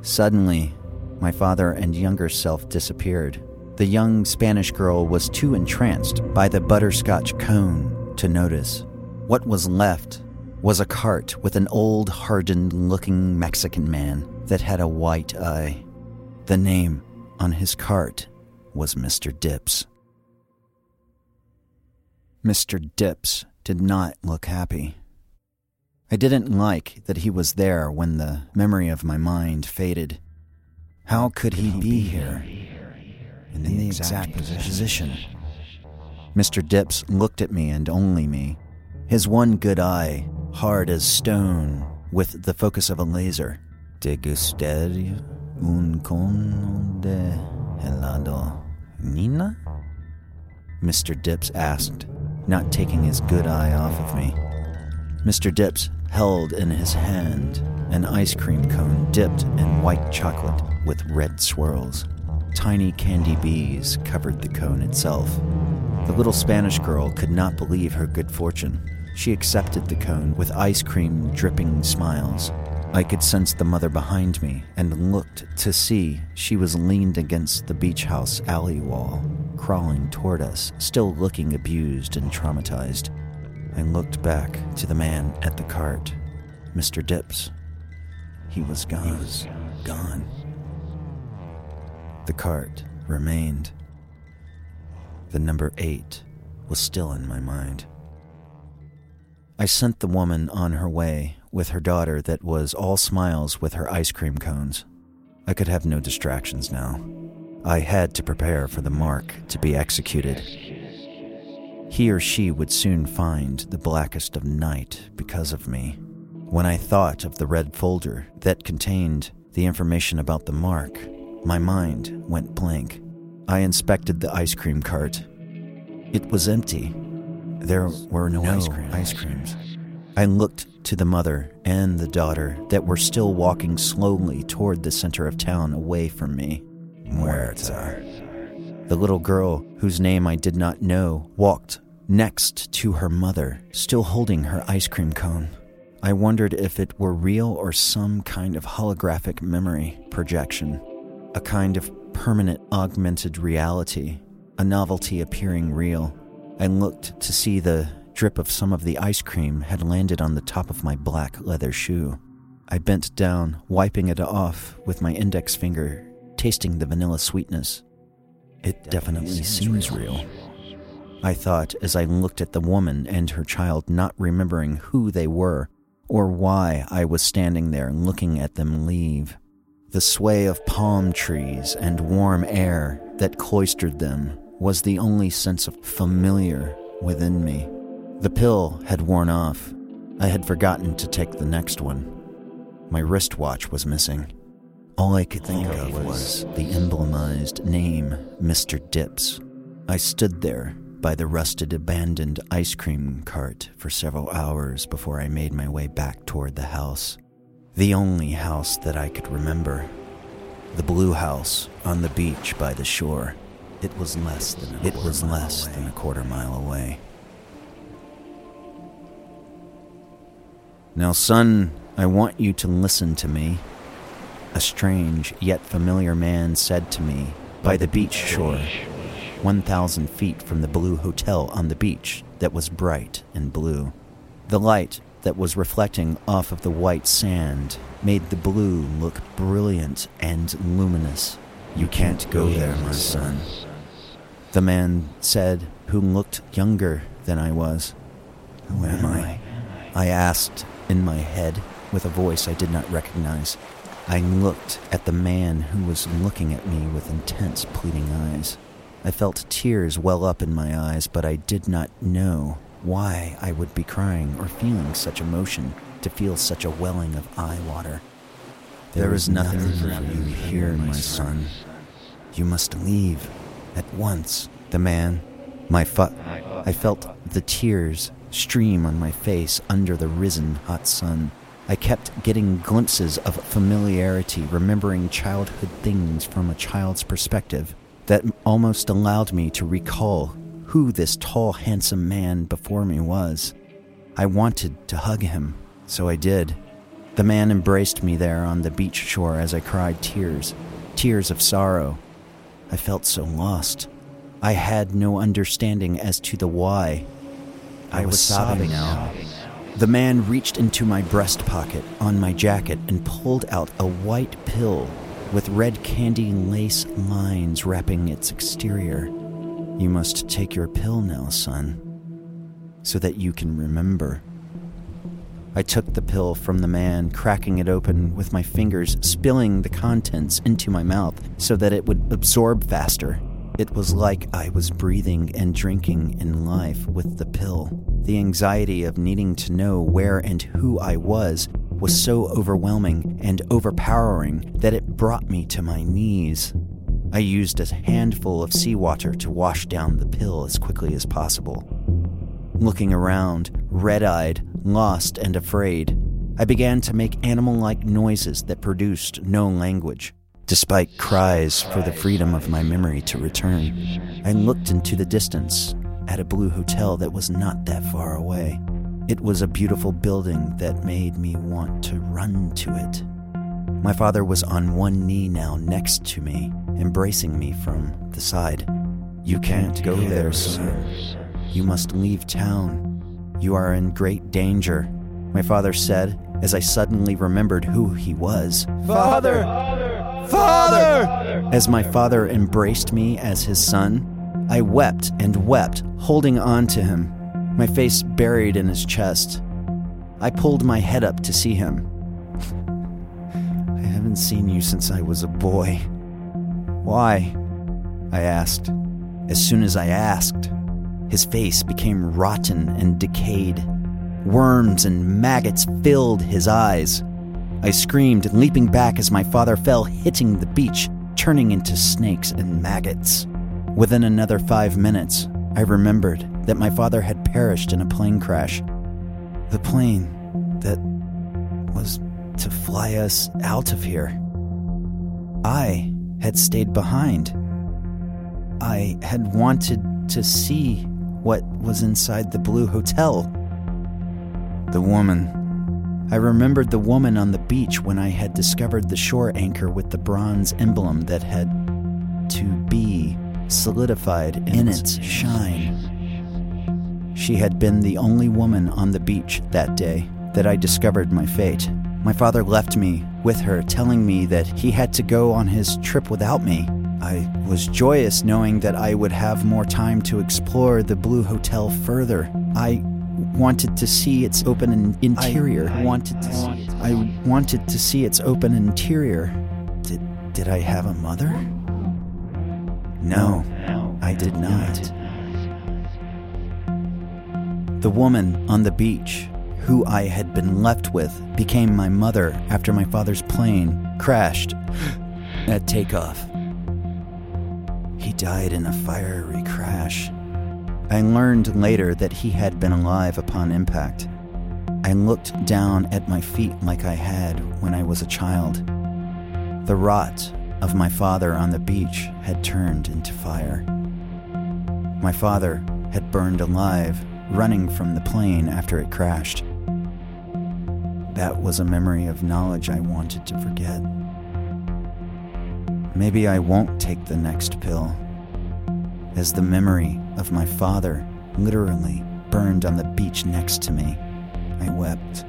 [SPEAKER 1] Suddenly, my father and younger self disappeared. The young Spanish girl was too entranced by the butterscotch cone to notice. What was left was a cart with an old, hardened looking Mexican man that had a white eye. The name on his cart was Mr. Dips. Mr. Dips did not look happy. I didn't like that he was there when the memory of my mind faded. How could he be here? In the exact position. Mr. Dips looked at me and only me. His one good eye, hard as stone, with the focus of a laser. ¿Te gustaría un cono de helado, Nina? Mr. Dips asked, not taking his good eye off of me. Mr. Dips held in his hand an ice cream cone dipped in white chocolate with red swirls. Tiny candy bees covered the cone itself. The little Spanish girl could not believe her good fortune. She accepted the cone with ice cream dripping smiles. I could sense the mother behind me and looked to see she was leaned against the beach house alley wall, crawling toward us, still looking abused and traumatized. I looked back to the man at the cart, Mr. Dips. He was gone. He was gone. The cart remained. The number eight was still in my mind. I sent the woman on her way with her daughter that was all smiles with her ice cream cones. I could have no distractions now. I had to prepare for the mark to be executed. He or she would soon find the blackest of night because of me. When I thought of the red folder that contained the information about the mark, my mind went blank. I inspected the ice cream cart. It was empty. There were no, ice, cream, ice creams. I looked to the mother and the daughter that were still walking slowly toward the center of town away from me. Muerta. The little girl, whose name I did not know, walked next to her mother, still holding her ice cream cone. I wondered if it were real or some kind of holographic memory projection, a kind of permanent augmented reality, a novelty appearing real. I looked to see the drip of some of the ice cream had landed on the top of my black leather shoe. I bent down, wiping it off with my index finger, tasting the vanilla sweetness. It definitely seems real. I thought as I looked at the woman and her child, not remembering who they were or why I was standing there looking at them leave. The sway of palm trees and warm air that cloistered them was the only sense of familiar within me. The pill had worn off. I had forgotten to take the next one. My wristwatch was missing. All I could think of was the emblemized name, Mr. Dips. I stood there by the rusted, abandoned ice cream cart for several hours before I made my way back toward the house. The only house that I could remember. The blue house on the beach by the shore. It was less than a it was less away. than a quarter mile away. Now, son, I want you to listen to me. A strange yet familiar man said to me by the beach shore 1,000 feet from the blue hotel on the beach that was bright and blue. The light that was reflecting off of the white sand made the blue look brilliant and luminous. You can't go there, my son. The man said, who looked younger than I was. Who am I? I asked in my head with a voice I did not recognize. I looked at the man who was looking at me with intense, pleading eyes. I felt tears well up in my eyes, but I did not know why I would be crying or feeling such emotion to feel such a welling of eye water. There is nothing for you here, my son. You must leave at once. The man, my fu- I felt the tears stream on my face under the risen hot sun. I kept getting glimpses of familiarity, remembering childhood things from a child's perspective that almost allowed me to recall who this tall, handsome man before me was. I wanted to hug him, so I did. The man embraced me there on the beach shore as I cried tears, tears of sorrow. I felt so lost. I had no understanding as to the why. I, I was, was sobbing now. The man reached into my breast pocket on my jacket and pulled out a white pill with red candy lace lines wrapping its exterior. You must take your pill now, son, so that you can remember. I took the pill from the man, cracking it open with my fingers, spilling the contents into my mouth so that it would absorb faster. It was like I was breathing and drinking in life with the pill. The anxiety of needing to know where and who I was was so overwhelming and overpowering that it brought me to my knees. I used a handful of seawater to wash down the pill as quickly as possible. Looking around, red eyed, lost, and afraid, I began to make animal like noises that produced no language. Despite cries for the freedom of my memory to return, I looked into the distance at a blue hotel that was not that far away. It was a beautiful building that made me want to run to it. My father was on one knee now next to me, embracing me from the side. You can't go there, son. You must leave town. You are in great danger, my father said as I suddenly remembered who he was.
[SPEAKER 2] Father! Father!
[SPEAKER 1] As my father embraced me as his son, I wept and wept, holding on to him my face buried in his chest. I pulled my head up to see him. I haven't seen you since I was a boy. Why? I asked. As soon as I asked, his face became rotten and decayed. Worms and maggots filled his eyes. I screamed, leaping back as my father fell, hitting the beach, turning into snakes and maggots. Within another five minutes, I remembered that my father had perished in a plane crash. The plane that was to fly us out of here. I had stayed behind. I had wanted to see what was inside the Blue Hotel. The woman. I remembered the woman on the beach when I had discovered the shore anchor with the bronze emblem that had to be solidified in its shine. She had been the only woman on the beach that day that I discovered my fate. My father left me with her, telling me that he had to go on his trip without me. I was joyous knowing that I would have more time to explore the Blue Hotel further. I wanted to see its open interior. I wanted to see it. I wanted to see its open interior. Did did I have a mother? No, I did not. The woman on the beach, who I had been left with, became my mother after my father's plane crashed at takeoff. He died in a fiery crash. I learned later that he had been alive upon impact. I looked down at my feet like I had when I was a child. The rot of my father on the beach had turned into fire. My father had burned alive, running from the plane after it crashed. That was a memory of knowledge I wanted to forget. Maybe I won't take the next pill, as the memory of my father literally burned on the beach next to me. I wept.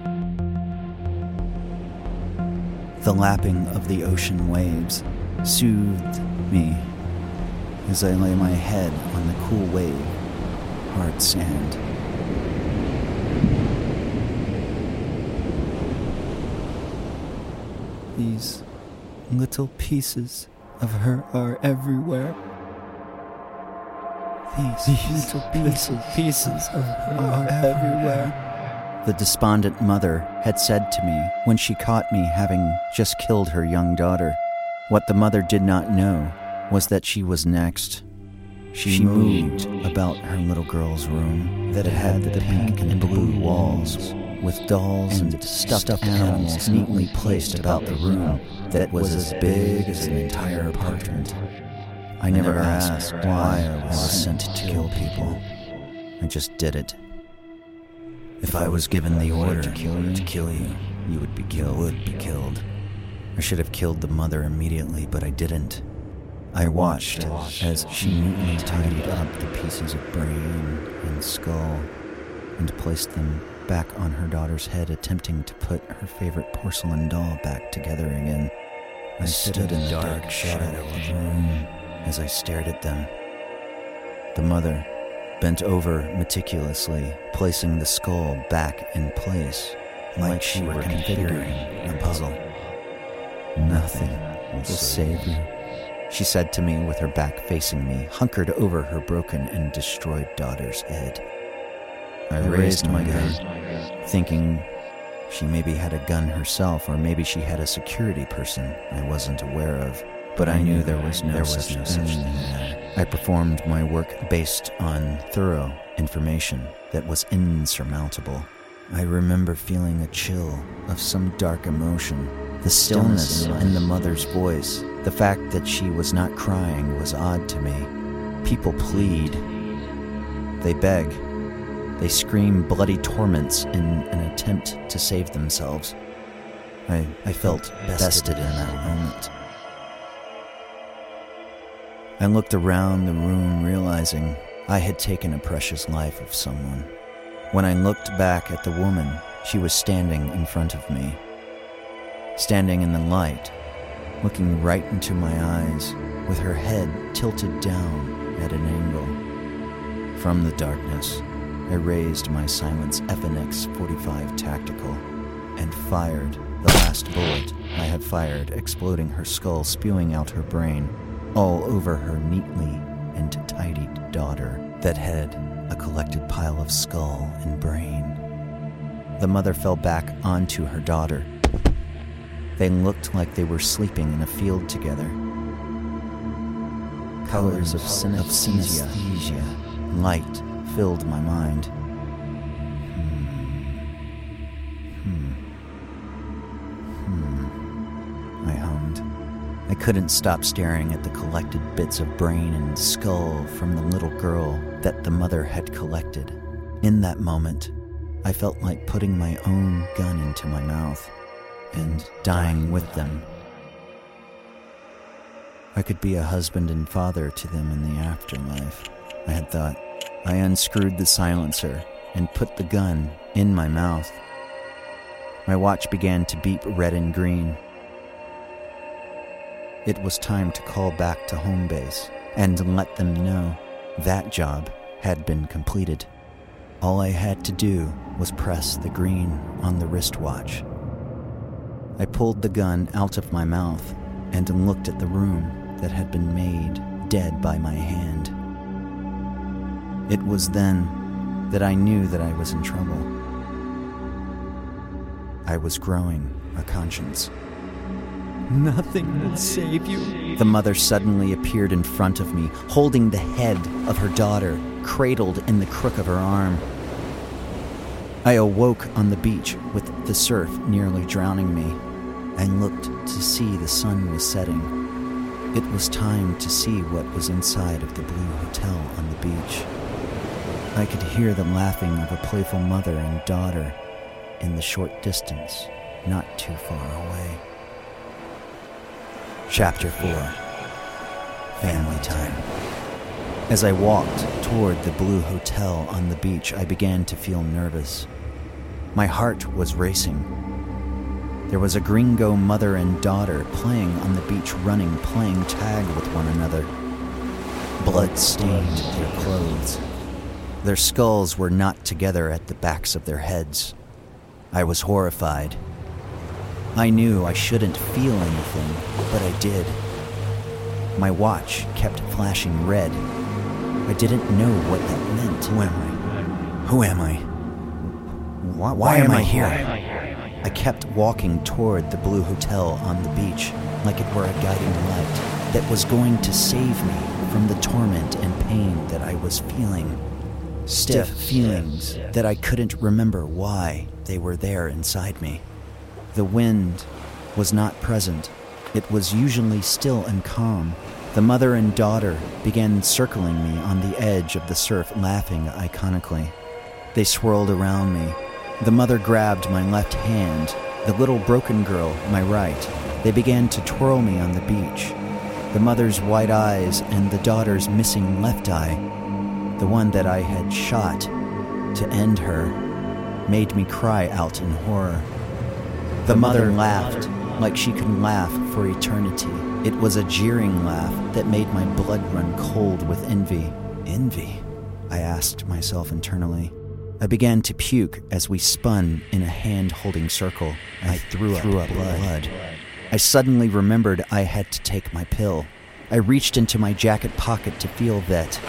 [SPEAKER 1] The lapping of the ocean waves soothed me as I lay my head on the cool wave, hard sand. These little pieces of her are everywhere. These, little pieces, pieces of her are everywhere. The despondent mother had said to me when she caught me having just killed her young daughter. What the mother did not know was that she was next. She, she moved about her little girl's room that had the pink and blue walls with dolls and, and stuffed, stuffed animals neatly placed about the room that was as big as an entire apartment. I never asked why I was sent to kill people. I just did it. If I was given the order to kill you, to kill you, you would be killed. Would be killed. I should have killed the mother immediately, but I didn't. I watched as she neatly tidied up the pieces of brain and skull and placed them back on her daughter's head, attempting to put her favorite porcelain doll back together again. I stood in the dark shadow of the room as I stared at them. The mother bent over meticulously, placing the skull back in place, like she were configuring a puzzle. Nothing will save you, she said to me with her back facing me, hunkered over her broken and destroyed daughter's head. I raised my gun, thinking she maybe had a gun herself, or maybe she had a security person I wasn't aware of. But I knew there was no, there was no such thing. I performed my work based on thorough information that was insurmountable. I remember feeling a chill of some dark emotion the stillness in the mother's voice, the fact that she was not crying was odd to me. People plead. They beg. They scream bloody torments in an attempt to save themselves. I, I felt bested in that moment. I looked around the room, realizing I had taken a precious life of someone. When I looked back at the woman, she was standing in front of me standing in the light, looking right into my eyes, with her head tilted down at an angle. From the darkness, I raised my Silence FNX 45 Tactical and fired the last bullet I had fired, exploding her skull, spewing out her brain, all over her neatly and tidied daughter that had a collected pile of skull and brain. The mother fell back onto her daughter, they looked like they were sleeping in a field together. Colors of, synesthesia, light filled my mind. Hmm. Hmm. Hmm. I. I couldn't stop staring at the collected bits of brain and skull from the little girl that the mother had collected. In that moment, I felt like putting my own gun into my mouth and dying with them. I could be a husband and father to them in the afterlife, I had thought. I unscrewed the silencer and put the gun in my mouth. My watch began to beep red and green. It was time to call back to home base and let them know that job had been completed. All I had to do was press the green on the wristwatch. I pulled the gun out of my mouth and looked at the room that had been made dead by my hand. It was then that I knew that I was in trouble. I was growing a conscience.
[SPEAKER 2] Nothing will save you.
[SPEAKER 1] The mother suddenly appeared in front of me, holding the head of her daughter, cradled in the crook of her arm. I awoke on the beach with the surf nearly drowning me and looked to see the sun was setting. It was time to see what was inside of the Blue Hotel on the beach. I could hear the laughing of a playful mother and daughter in the short distance, not too far away. Chapter 4 Family Time. As I walked toward the Blue Hotel on the beach, I began to feel nervous. My heart was racing. There was a gringo mother and daughter playing on the beach, running, playing tag with one another. Blood stained their clothes. Their skulls were knot together at the backs of their heads. I was horrified. I knew I shouldn't feel anything, but I did. My watch kept flashing red. I didn't know what that meant. Who am I? Who am I? Why, why am I here? I kept walking toward the Blue Hotel on the beach like it were a guiding light that was going to save me from the torment and pain that I was feeling. Stiff feelings that I couldn't remember why they were there inside me. The wind was not present. It was usually still and calm. The mother and daughter began circling me on the edge of the surf, laughing iconically. They swirled around me. The mother grabbed my left hand, the little broken girl my right. They began to twirl me on the beach. The mother's white eyes and the daughter's missing left eye, the one that I had shot to end her, made me cry out in horror. The mother laughed like she could laugh for eternity. It was a jeering laugh that made my blood run cold with envy. Envy? I asked myself internally. I began to puke as we spun in a hand holding circle. I, threw, threw up, blood. blood. I suddenly remembered I had to take my pill. I reached into my jacket pocket to feel that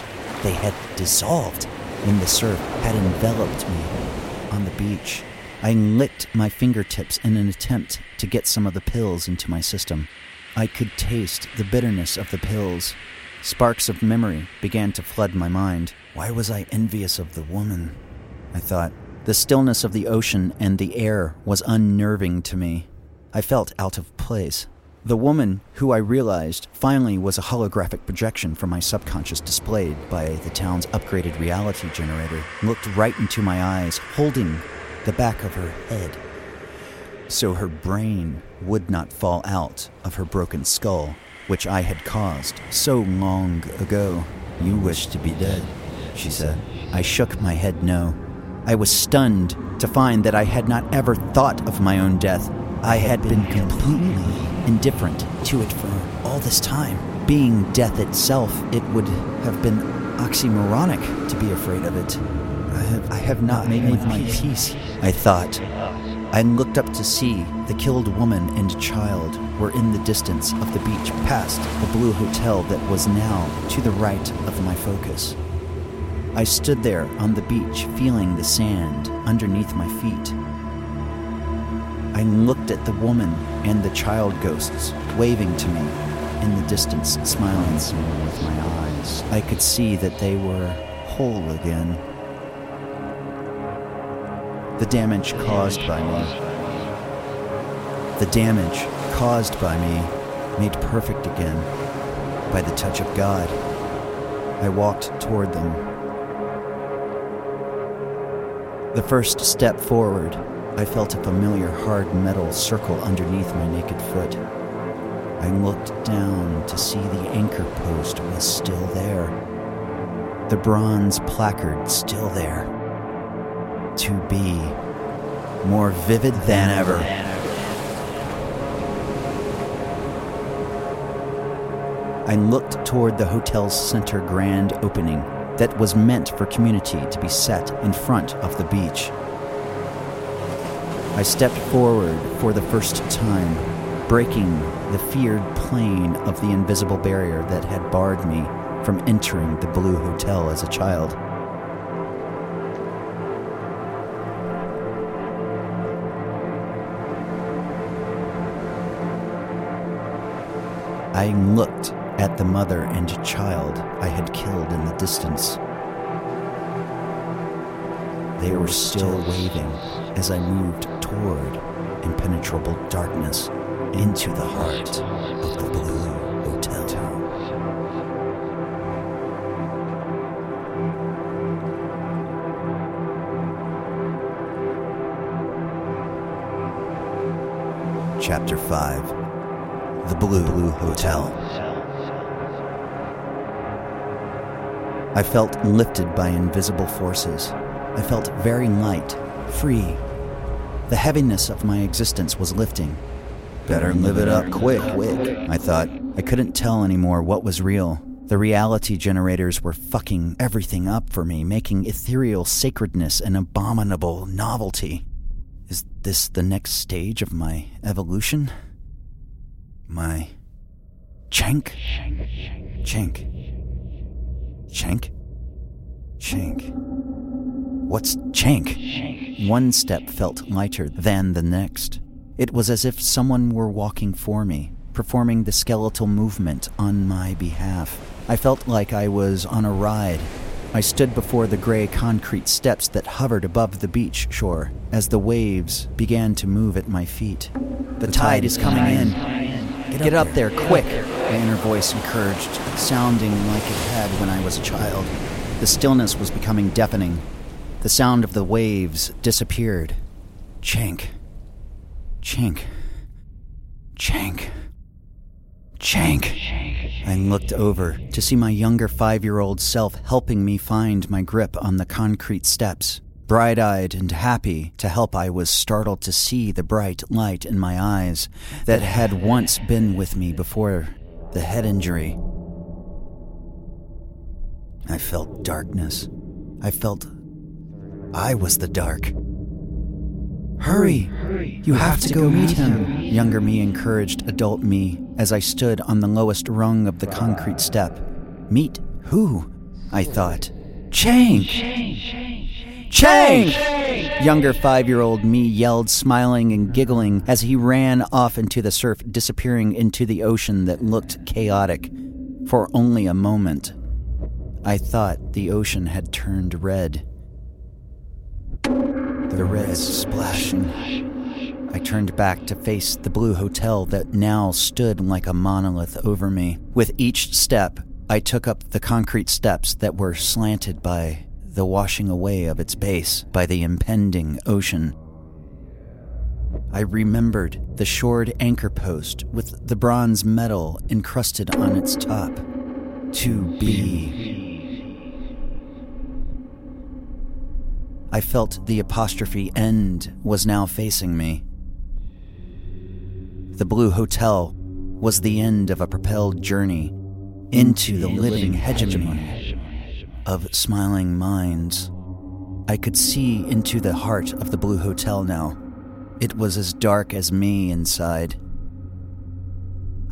[SPEAKER 1] they had dissolved when the surf had enveloped me on the beach. I licked my fingertips in an attempt to get some of the pills into my system. I could taste the bitterness of the pills. Sparks of memory began to flood my mind. Why was I envious of the woman? I thought. The stillness of the ocean and the air was unnerving to me. I felt out of place. The woman, who I realized finally was a holographic projection from my subconscious displayed by the town's upgraded reality generator, looked right into my eyes, holding the back of her head so her brain would not fall out of her broken skull, which I had caused so long ago. You wish to be dead, she said. I shook my head no. I was stunned to find that I had not ever thought of my own death. I had been completely indifferent to it for all this time. Being death itself, it would have been oxymoronic to be afraid of it. I have, I have not made my peace, I thought. I looked up to see the killed woman and child were in the distance of the beach past the blue hotel that was now to the right of my focus. I stood there on the beach, feeling the sand underneath my feet. I looked at the woman and the child ghosts waving to me in the distance, smiling with my eyes. I could see that they were whole again. The damage caused by me. The damage caused by me made perfect again by the touch of God. I walked toward them. The first step forward, I felt a familiar hard metal circle underneath my naked foot. I looked down to see the anchor post was still there. The bronze placard still there. To be more vivid than ever. I looked toward the hotel's center grand opening that was meant for community to be set in front of the beach. I stepped forward for the first time, breaking the feared plane of the invisible barrier that had barred me from entering the Blue Hotel as a child. I looked at the mother and child I had killed in the distance. They were still waving as I moved toward impenetrable darkness into the heart of the Blue Hotel. Chapter 5 The Blue, Blue Hotel. I felt lifted by invisible forces. I felt very light, free. The heaviness of my existence was lifting. Better live it up quick, quick, I thought. I couldn't tell anymore what was real. The reality generators were fucking everything up for me, making ethereal sacredness an abominable novelty. Is this the next stage of my evolution? My. Chanc? Chanc. Chanc? Chanc. What's Chanc? One step felt lighter than the next. It was as if someone were walking for me, performing the skeletal movement on my behalf. I felt like I was on a ride. I stood before the gray concrete steps that hovered above the beach shore as the waves began to move at my feet. The, tide, is coming in. Get, up, there, quick, my inner voice encouraged, sounding like it had when I was a child. The stillness was becoming deafening. The sound of the waves disappeared. Chink. Chink. Chanc. Chanc. I looked over to see my younger five year old self helping me find my grip on the concrete steps. Bright eyed and happy to help, I was startled to see the bright light in my eyes that had once been with me before the head injury. I felt darkness. I felt I was the dark. Hurry! You have to go meet him, younger me encouraged adult me as I stood on the lowest rung of the concrete step. Meet who? I thought. Chang! Chang! Younger five year old me yelled, smiling and giggling as he ran off into the surf, disappearing into the ocean that looked chaotic. For only a moment, I thought the ocean had turned red. The red splashing. I turned back to face the blue hotel that now stood like a monolith over me. With each step, I took up the concrete steps that were slanted by the washing away of its base by the impending ocean. I remembered the shored anchor post with the bronze medal encrusted on its top. To be. I felt the apostrophe end was now facing me. The Blue Hotel was the end of a propelled journey into the living hegemony of smiling minds. I could see into the heart of the Blue Hotel now. It was as dark as me inside.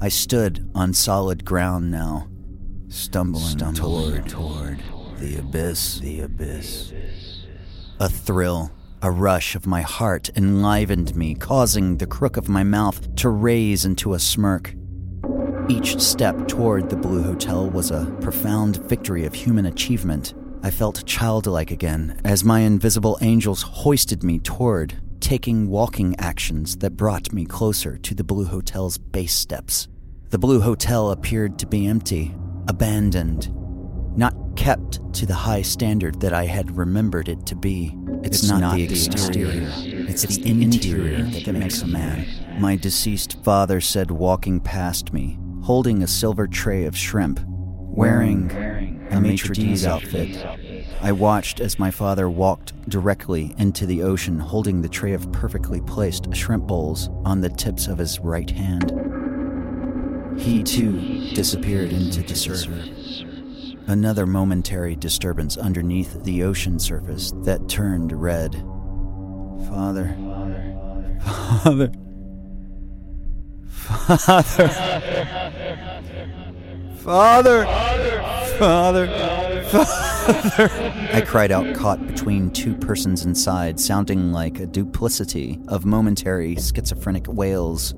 [SPEAKER 1] I stood on solid ground now, stumbling, stumbling toward, toward the abyss, the abyss. A thrill, a rush of my heart enlivened me, causing the crook of my mouth to raise into a smirk. Each step toward the Blue Hotel was a profound victory of human achievement. I felt childlike again as my invisible angels hoisted me toward, taking walking actions that brought me closer to the Blue Hotel's base steps. The Blue Hotel appeared to be empty, abandoned, not kept to the high standard that I had remembered it to be. It's,
[SPEAKER 2] It's
[SPEAKER 1] not,
[SPEAKER 2] not
[SPEAKER 1] the
[SPEAKER 2] the
[SPEAKER 1] exterior,
[SPEAKER 2] exterior.
[SPEAKER 1] it's,
[SPEAKER 2] It's
[SPEAKER 1] the, interior,
[SPEAKER 2] interior
[SPEAKER 1] that makes a man. My deceased father said, walking past me, holding a silver tray of shrimp, wearing a maitre d's outfit. I watched as my father walked directly into the ocean, holding the tray of perfectly placed shrimp bowls on the tips of his right hand. He too disappeared into the surf. Another momentary disturbance underneath the ocean surface that turned red. Father. Father. Father. Father. Father. Father. I cried out, caught between two persons inside, sounding like a duplicity of momentary schizophrenic wails.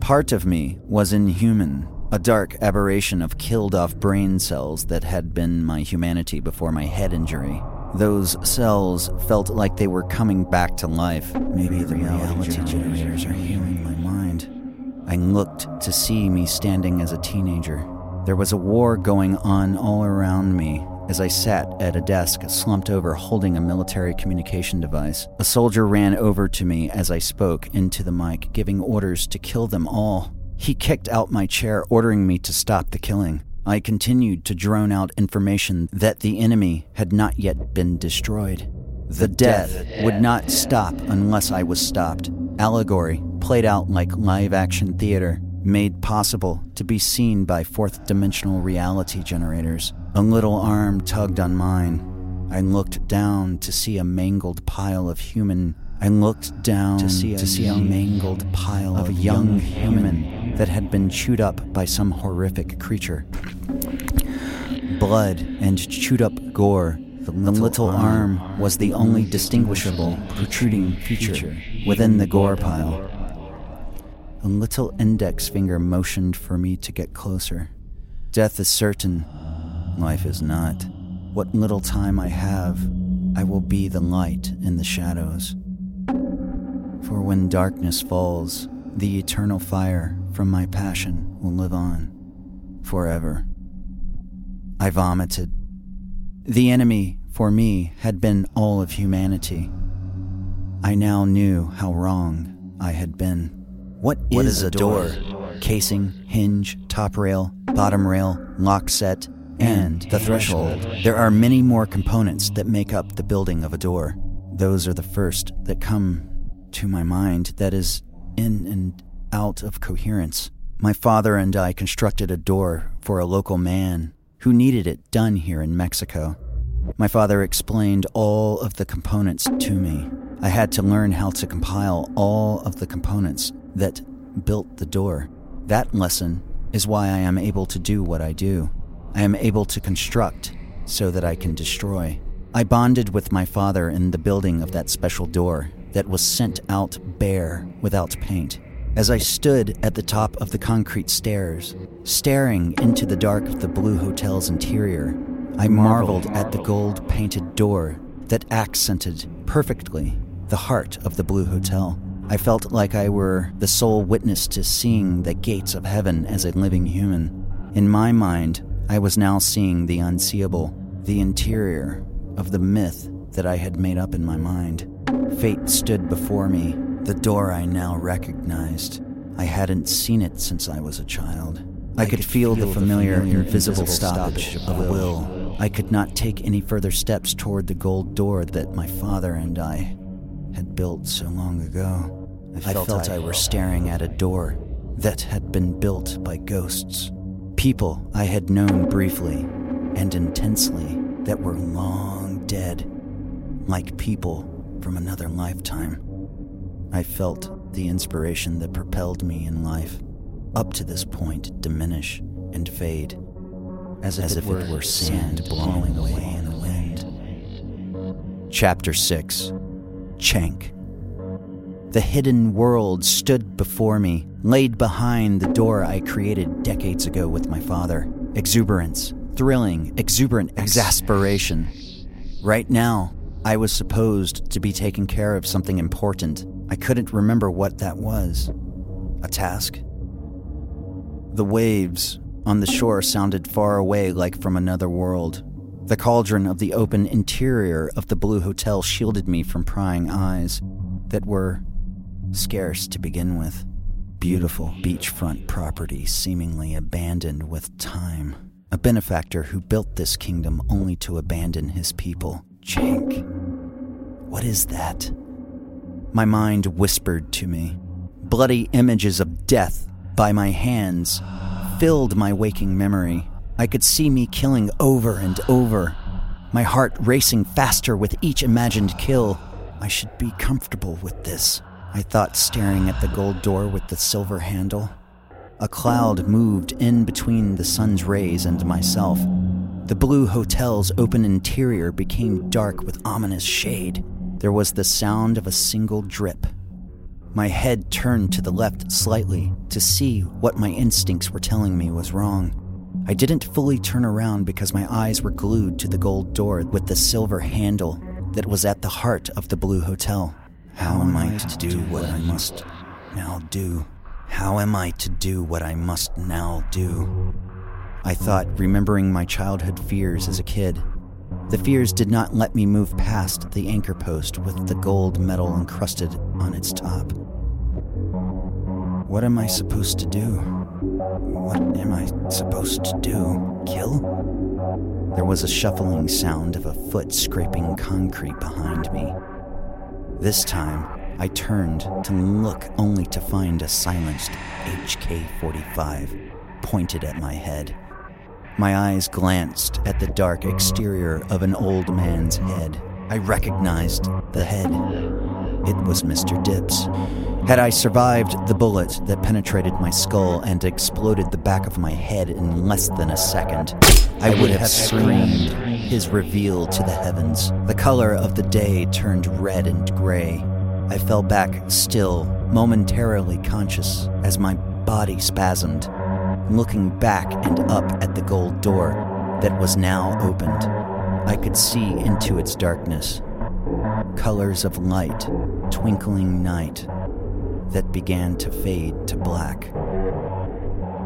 [SPEAKER 1] Part of me was inhuman, a dark aberration of killed off brain cells that had been my humanity before my head injury. Those cells felt like they were coming back to life. Maybe the reality generators are healing my mind. I looked to see me standing as a teenager. There was a war going on all around me as I sat at a desk slumped over holding a military communication device. A soldier ran over to me as I spoke into the mic, giving orders to kill them all. He kicked out my chair, ordering me to stop the killing. I continued to drone out information that the enemy had not yet been destroyed. The death would not stop unless I was stopped. Allegory, played out like live action theater, made possible to be seen by fourth dimensional reality generators. A little arm tugged on mine. I looked down to see a mangled pile of human. I looked down to see a, to see a mangled pile of young human that had been chewed up by some horrific creature. Blood and chewed up gore. The little, arm was the only distinguishable protruding feature within the gore pile. A little index finger motioned for me to get closer. Death is certain, life is not. What little time I have, I will be the light in the shadows. For when darkness falls, the eternal fire from my passion will live on forever. I vomited. The enemy, for me, had been all of humanity. I now knew how wrong I had been. What is,
[SPEAKER 2] What is
[SPEAKER 1] a
[SPEAKER 2] a
[SPEAKER 1] door?
[SPEAKER 2] door?
[SPEAKER 1] Casing, hinge, top rail, bottom rail, lock set, and the threshold. There are many more components that make up the building of a door. Those are the first that come to my mind that is in and out of coherence. My father and I constructed a door for a local man who needed it done here in Mexico. My father explained all of the components to me. I had to learn how to compile all of the components that built the door. That lesson is why I am able to do what I do. I am able to construct so that I can destroy. I bonded with my father in the building of that special door that was sent out bare without paint. As I stood at the top of the concrete stairs, staring into the dark of the Blue Hotel's interior, I marveled at the gold painted door that accented perfectly the heart of the Blue Hotel. I felt like I were the sole witness to seeing the gates of heaven as a living human. In my mind, I was now seeing the unseeable, the interior of the myth that I had made up in my mind. Fate stood before me, the door I now recognized. I hadn't seen it since I was a child. I, could, feel, the familiar, invisible stoppage of will. I could not take any further steps toward the gold door that my father and I had built so long ago. I felt, I, were staring at a door that had been built by ghosts. People I had known briefly and intensely that were long dead, like people from another lifetime. I felt the inspiration that propelled me in life up to this point diminish and fade, as if, it, were, sand blowing away in the wind. Chapter 6 Chanc. The hidden world stood before me, laid behind the door I created decades ago with my father. Exuberance, thrilling, exuberant exasperation. Right now, I was supposed to be taking care of something important. I couldn't remember what that was. A task? The waves on the shore sounded far away like from another world. The cauldron of the open interior of the Blue Hotel shielded me from prying eyes that were scarce to begin with. Beautiful beachfront property seemingly abandoned with time. A benefactor who built this kingdom only to abandon his people. Cenk. What is that? My mind whispered to me. Bloody images of death by my hands filled my waking memory. I could see me killing over and over, my heart racing faster with each imagined kill. I should be comfortable with this, I thought, staring at the gold door with the silver handle. A cloud moved in between the sun's rays and myself. The blue hotel's open interior became dark with ominous shade. There was the sound of a single drip. My head turned to the left slightly to see what my instincts were telling me was wrong. I didn't fully turn around because my eyes were glued to the gold door with the silver handle that was at the heart of the Blue Hotel. How am I to do what I must now do? How am I to do what I must now do? I thought, remembering my childhood fears as a kid. The fears did not let me move past the anchor post with the gold medal encrusted on its top. What am I supposed to do? What am I supposed to do? Kill? There was a shuffling sound of a foot scraping concrete behind me. This time, I turned to look only to find a silenced HK 45 pointed at my head. My eyes glanced at the dark exterior of an old man's head. I recognized the head. It was Mr. Dibbs. Had I survived the bullet that penetrated my skull and exploded the back of my head in less than a second, I would have screamed his reveal to the heavens. The color of the day turned red and gray. I fell back still, momentarily conscious, as my body spasmed, looking back and up at the gold door that was now opened. I could see into its darkness. Colors of light, twinkling night, that began to fade to black.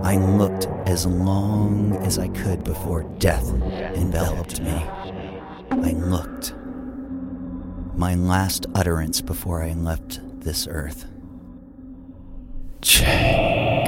[SPEAKER 1] I looked as long as I could before death enveloped me. I looked. My last utterance before I left this earth. Finn